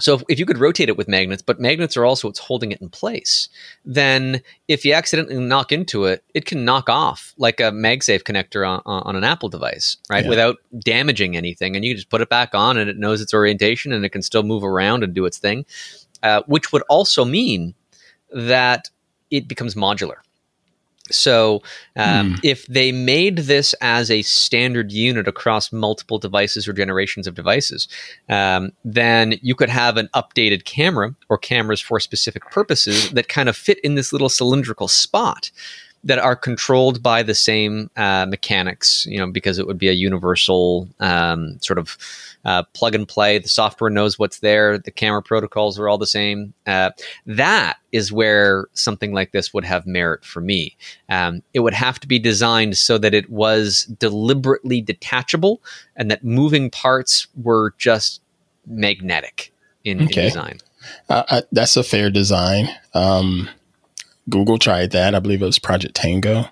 so if, if, you could rotate it with magnets, but magnets are also what's holding it in place, then if you accidentally knock into it, it can knock off like a MagSafe connector on, on an Apple device, right? Yeah. Without damaging anything. And you can just put it back on and it knows its orientation and it can still move around and do its thing, uh, which would also mean that it becomes modular. So, um, hmm. if they made this as a standard unit across multiple devices or generations of devices, um, then you could have an updated camera or cameras for specific purposes that kind of fit in this little cylindrical spot that are controlled by the same uh, mechanics, you know, because it would be a universal um, sort of uh, plug and play. The software knows what's there. The camera protocols are all the same. Uh, that is where something like this would have merit for me. Um, it would have to be designed so that it was deliberately detachable and that moving parts were just magnetic in, okay. in design. Uh, that's a fair design. Um, Google tried that. I believe it was Project Tango.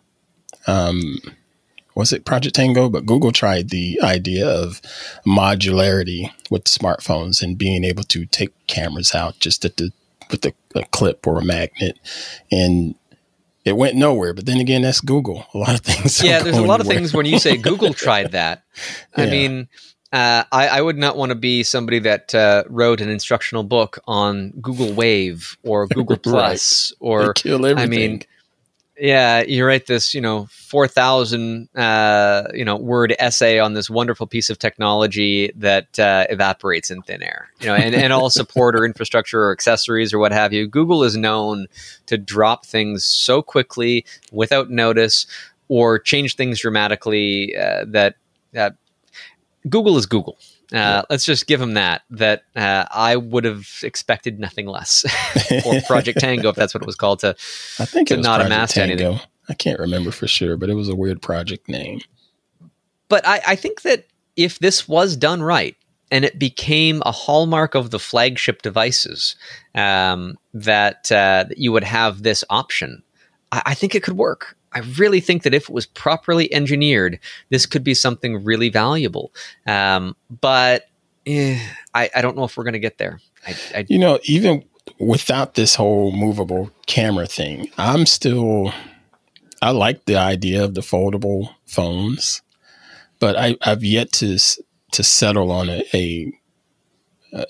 Um, was it Project Tango? But Google tried the idea of modularity with smartphones and being able to take cameras out just at the with a, a clip or a magnet, and it went nowhere. But then again, that's Google. A lot of things. Yeah, there's a lot of things when you say Google tried that. I mean, uh, I, I, would not want to be somebody that uh, wrote an instructional book on Google Wave or Google Plus right. or I mean, yeah, you write this, you know, four thousand, uh, you know, word essay on this wonderful piece of technology that uh, evaporates in thin air, you know, and, and all support or infrastructure or accessories or what have you. Google is known to drop things so quickly without notice or change things dramatically uh, that that Google is Google. Uh. Let's just give them that. That uh, I would have expected nothing less, or Project Tango, if that's what it was called. To I think to it was not Project amass Tango. anything. I can't remember for sure, but it was a weird project name. But I, I think that if this was done right, and it became a hallmark of the flagship devices, um, that, uh, that you would have this option. I, I think it could work. I really think that if it was properly engineered, this could be something really valuable. Um, but eh, I, I, don't know if we're going to get there. I, I, you know, even without this whole movable camera thing, I'm still, I like the idea of the foldable phones, but I, have yet to to settle on a, a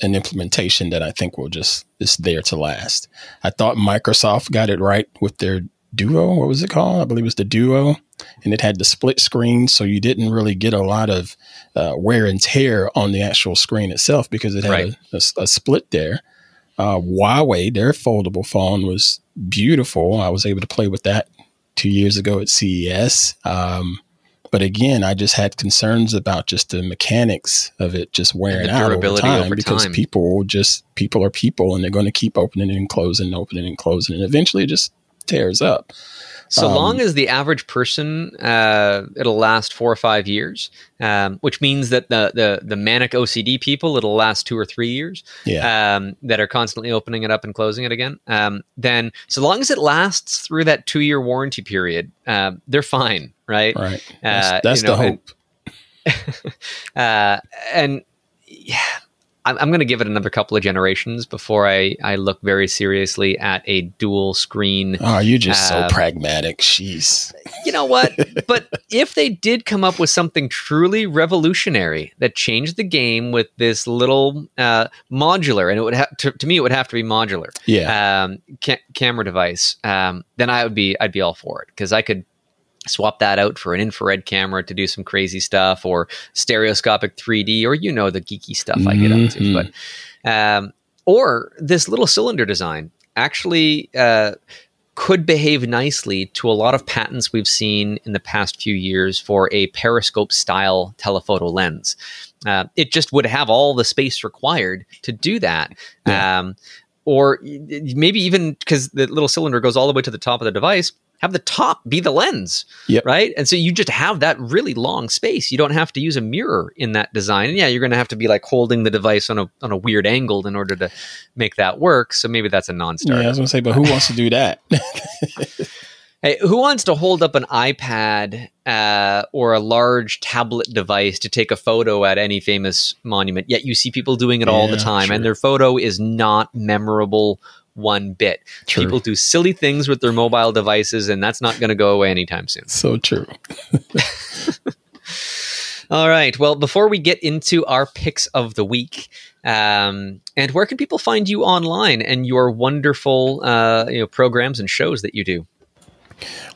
an implementation that I think will just is there to last. I thought Microsoft got it right with their Duo. What was it called? I believe it was the Duo, and it had the split screen, so you didn't really get a lot of uh, wear and tear on the actual screen itself because it had right. a, a, a, split there. Uh, Huawei, their foldable phone was beautiful. I was able to play with that two years ago at CES. Um, but again, I just had concerns about just the mechanics of it just wearing out over time over because time. people just people are people and they're going to keep opening and closing, opening and closing, and eventually it just tears up. So um, long as the average person, uh, it'll last four or five years, um, which means that the, the the manic OCD people, it'll last two or three years. Yeah. Um, that are constantly opening it up and closing it again. Um, then, so long as it lasts through that two year warranty period, uh, they're fine, right? Right. That's, uh, that's you know, the hope. And, uh, and yeah, I'm, I'm going to give it another couple of generations before I, I look very seriously at a dual screen. Oh, you're just uh, so pragmatic. Jeez. You know what? but if they did come up with something truly revolutionary that changed the game with this little uh, modular, and it would have to, to, me, it would have to be modular. Yeah. Um, ca- camera device. Um, then I would be, I'd be all for it because I could swap that out for an infrared camera to do some crazy stuff or stereoscopic 3D or you know the geeky stuff I get mm-hmm. up to. But um, or this little cylinder design actually uh, could behave nicely to a lot of patents we've seen in the past few years for a periscope style telephoto lens. Uh, it just would have all the space required to do that. Yeah. Um, or maybe even because the little cylinder goes all the way to the top of the device, have the top be the lens, yep. right? And so you just have that really long space. You don't have to use a mirror in that design. And yeah, you're going to have to be like holding the device on a on a weird angle in order to make that work. So maybe that's a non-starter. Yeah, I was going to say, but who wants to do that? Hey, who wants to hold up an iPad uh, or a large tablet device to take a photo at any famous monument? Yet you see people doing it yeah, all the time, and their photo is not memorable one bit. True. People do silly things with their mobile devices, and that's not going to go away anytime soon. So true. All right. Well, before we get into our picks of the week, um, and where can people find you online and your wonderful uh, you know programs and shows that you do?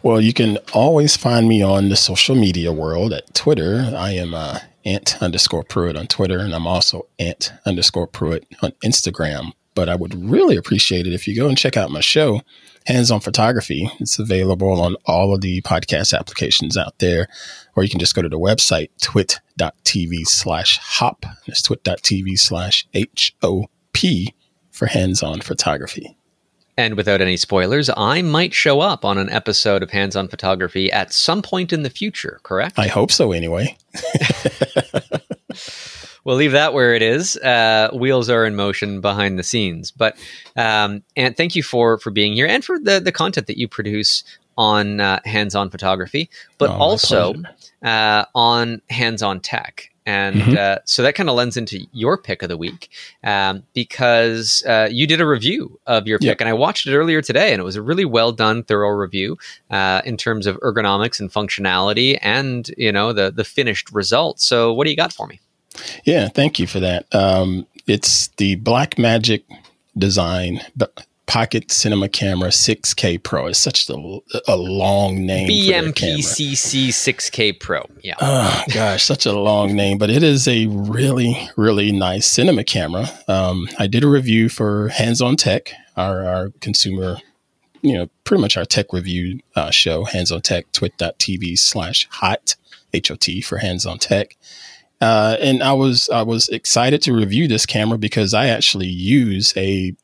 Well, you can always find me on the social media world at Twitter. I am uh, Ant underscore Pruitt on Twitter, and I'm also Ant underscore Pruitt on Instagram but I would really appreciate it if you go and check out my show, Hands on Photography. It's available on all of the podcast applications out there, or you can just go to the website, twit.tv slash hop. It's twit.tv slash H O P for Hands on Photography. And without any spoilers, I might show up on an episode of Hands on Photography at some point in the future, correct? I hope so, anyway. we'll leave that where it is. Uh, wheels are in motion behind the scenes. But um, and thank you for for being here and for the the content that you produce on uh, hands-on photography, but oh, also uh, on hands-on tech. And mm-hmm. uh, so that kind of lends into your pick of the week um, because uh, you did a review of your pick, yep. and I watched it earlier today, and it was a really well done, thorough review uh, in terms of ergonomics and functionality, and you know the the finished result. So, what do you got for me? Yeah, thank you for that. Um, it's the Blackmagic design pocket cinema camera 6K Pro. It's such a, a long name. BMPCC 6K Pro. Yeah. Oh gosh, such a long name, but it is a really really nice cinema camera. Um, I did a review for Hands on Tech, our, our consumer. You know, pretty much our tech review uh, show, Hands on Tech, twit.tv slash hot, H O T for Hands on Tech. Uh, and I was I was excited to review this camera because I actually use a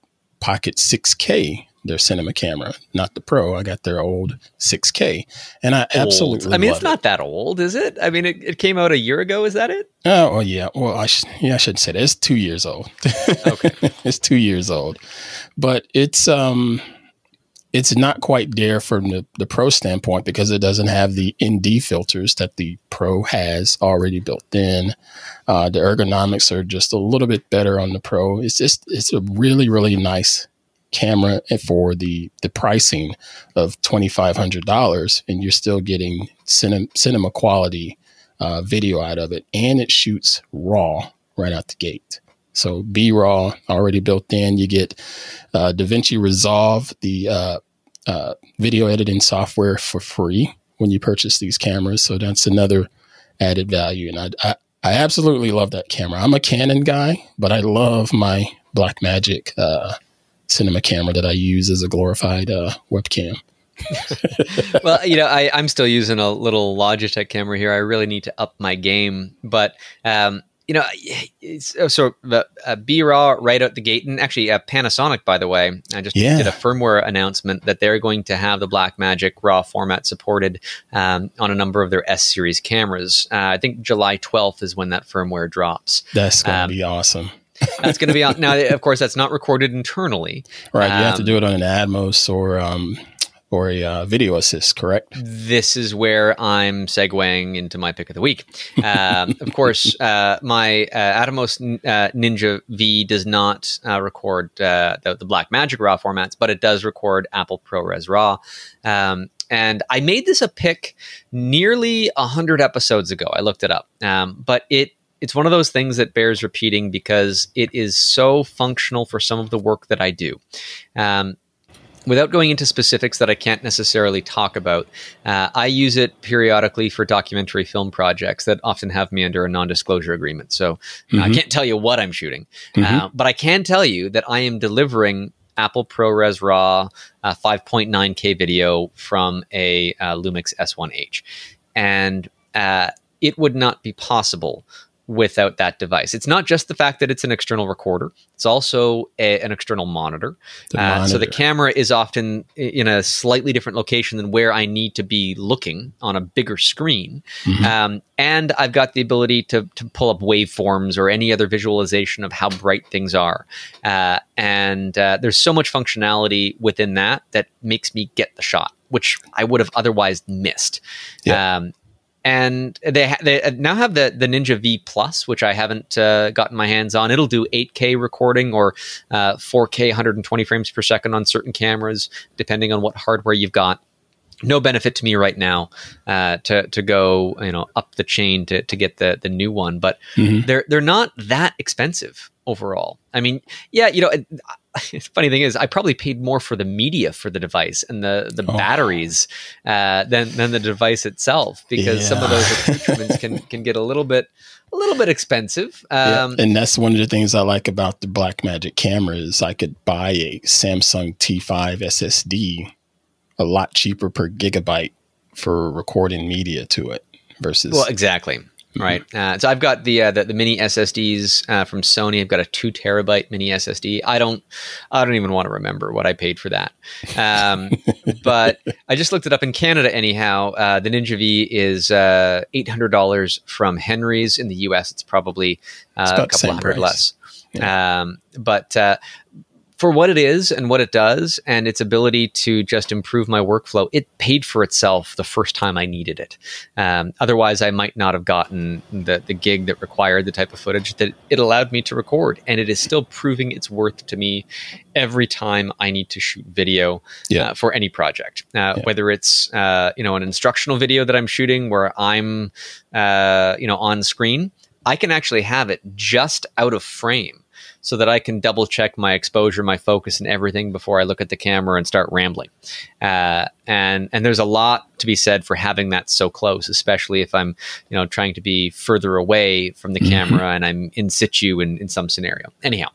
Pocket 6K, their cinema camera, not the Pro. I got their old 6K, and I old. absolutely. I mean, it's not it. that old, is it? I mean, it, it, came out a year ago. Is that it? Oh, well, yeah. Well, I sh- yeah, I should say that. It's two years old. Okay, it's two years old, but it's um it's not quite there from the, the pro standpoint because it doesn't have the ND filters that the pro has already built in. Uh, the ergonomics are just a little bit better on the pro. It's just it's a really really nice camera for the the pricing of twenty five hundred dollars, and you're still getting cinema, cinema quality uh, video out of it, and it shoots raw right out the gate. So B raw already built in. You get uh, DaVinci Resolve, the uh, uh, video editing software for free when you purchase these cameras. So that's another added value. And I, I, I absolutely love that camera. I'm a Canon guy, but I love my Blackmagic uh, cinema camera that I use as a glorified uh, webcam. well, you know, I, I'm still using a little Logitech camera here. I really need to up my game, but um, you know, oh, so the uh, B Raw right out the gate, and actually uh, Panasonic, by the way, I just yeah. did a firmware announcement that they're going to have the Blackmagic RAW format supported um, on a number of their S series cameras. Uh, I think July 12th is when that firmware drops. That's going to um, be awesome. that's going to be on now. Of course, that's not recorded internally. Right, you have to um, do it on an Atomos or um, or a uh, video assist, correct? This is where I'm segueing into my pick of the week. Um, of course, uh, my uh, Atomos uh, Ninja V does not uh, record uh, the, the Blackmagic RAW formats, but it does record Apple ProRes RAW. Um, and I made this a pick nearly 100 episodes ago. I looked it up. Um, but it it's one of those things that bears repeating because it is so functional for some of the work that I do. Um, without going into specifics that I can't necessarily talk about, uh, I use it periodically for documentary film projects that often have me under a non disclosure agreement. So mm-hmm. I can't tell you what I'm shooting, mm-hmm. uh, but I can tell you that I am delivering Apple ProRes RAW uh, 5.9K video from a uh, Lumix S1H. And uh, it would not be possible without that device. It's not just the fact that it's an external recorder; it's also a, an external monitor. Uh, monitor. So the camera is often in a slightly different location than where I need to be looking on a bigger screen. Mm-hmm. Um, and I've got the ability to to pull up waveforms or any other visualization of how bright things are. Uh, and uh, there's so much functionality within that that makes me get the shot which I would have otherwise missed. Yeah. Um, and they ha- they now have the the Ninja V Plus, which I haven't uh, gotten my hands on. It'll do 8K recording or uh, 4K 120 frames per second on certain cameras, depending on what hardware you've got. No benefit to me right now uh, to to go you know up the chain to, to get the the new one, but mm-hmm. they're they're not that expensive overall. I mean, yeah, you know, funny thing is, I probably paid more for the media for the device and the the oh. batteries uh, than than the device itself because yeah. some of those accoutrements can can get a little bit a little bit expensive. Um, yeah. And that's one of the things I like about the Blackmagic cameras. I could buy a Samsung T5 SSD a lot cheaper per gigabyte for recording media to it versus well exactly. Right. Uh, so I've got the, uh, the, the mini SSDs uh, from Sony. I've got a two terabyte mini SSD. I don't I don't even want to remember what I paid for that. Um, but I just looked it up in Canada. Anyhow, uh, the Ninja V is uh, eight hundred dollars from Henry's. In the U.S., it's probably uh, it's a couple hundred price. less. Yeah. Um, but for what it is and what it does and its ability to just improve my workflow, it paid for itself the first time I needed it. Um, otherwise, I might not have gotten the, the gig that required the type of footage that it allowed me to record. And it is still proving its worth to me every time I need to shoot video yeah. uh, for any project, uh, yeah. whether it's uh, you know an instructional video that I'm shooting where I'm uh, you know on screen. I can actually have it just out of frame so that I can double check my exposure, my focus, and everything before I look at the camera and start rambling. Uh, and and there's a lot to be said for having that so close, especially if I'm you know trying to be further away from the mm-hmm. camera and I'm in situ in, in some scenario. Anyhow.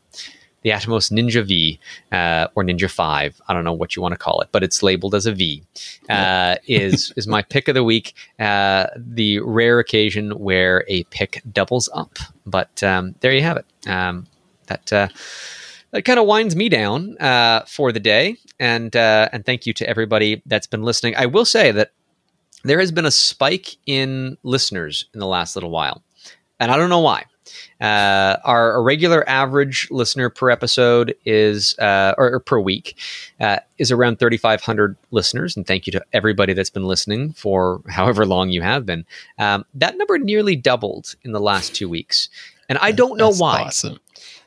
The Atomos Ninja V uh, or Ninja Five, I don't know what you want to call it, but it's labeled as a V. Uh, is is my pick of the week? Uh, the rare occasion where a pick doubles up, but um, there you have it. Um, that uh, that kind of winds me down uh, for the day. And uh, and thank you to everybody that's been listening. I will say that there has been a spike in listeners in the last little while, and I don't know why. Uh, our regular average listener per episode is, uh, or, or, per week, uh, is around 3,500 listeners. And thank you to everybody that's been listening for however long you have been. Um, that number nearly doubled in the last two weeks. And I don't know that's why. Awesome.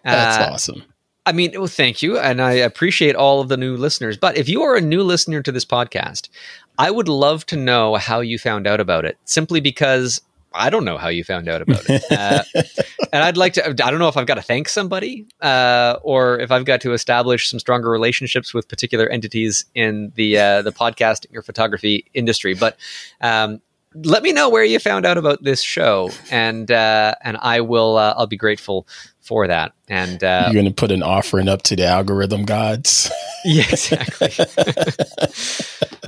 That's uh, awesome. I mean, well, thank you. And I appreciate all of the new listeners. But if you are a new listener to this podcast, I would love to know how you found out about it simply because I don't know how you found out about it. Uh, and I'd like to, I don't know if I've got to thank somebody uh, or if I've got to establish some stronger relationships with particular entities in the, uh, the podcasting or photography industry. But um, let me know where you found out about this show, and uh, and I will uh, I'll be grateful for that. And uh, you're going to put an offering up to the algorithm gods. yeah, exactly.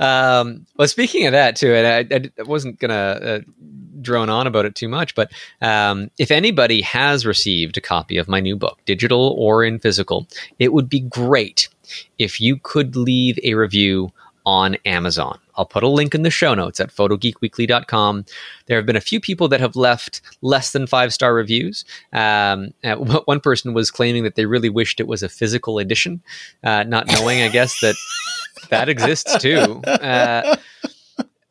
um, well, speaking of that too, and I, I wasn't going to uh, drone on about it too much, but um, if anybody has received a copy of my new book, digital or in physical, it would be great if you could leave a review on Amazon. I'll put a link in the show notes at photogeekweekly.com. There have been a few people that have left less than five star reviews. Um, uh, one person was claiming that they really wished it was a physical edition, uh, not knowing, I guess, that that exists too. Uh,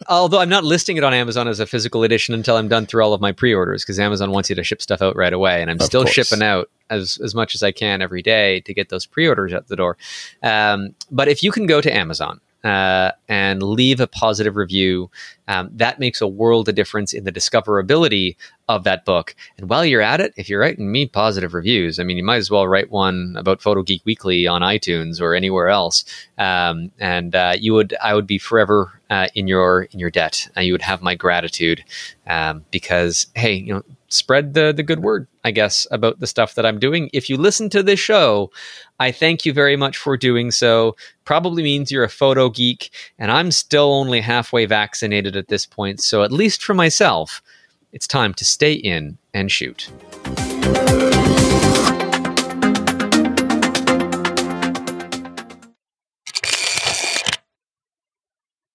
although I'm not listing it on Amazon as a physical edition until I'm done through all of my pre-orders because Amazon wants you to ship stuff out right away, and I'm of still course. shipping out as as much as I can every day to get those pre-orders out the door. Um, but if you can go to Amazon uh, and leave a positive review. Um, that makes a world of difference in the discoverability of that book. And while you're at it, if you're writing me positive reviews, I mean, you might as well write one about Photo Geek Weekly on iTunes or anywhere else. Um, and uh, you would, I would be forever uh, in your in your debt. Uh, you would have my gratitude um, because, hey, you know, spread the the good word, I guess, about the stuff that I'm doing. If you listen to this show, I thank you very much for doing so. Probably means you're a photo geek, and I'm still only halfway vaccinated at this point. So at least for myself, it's time to stay in and shoot.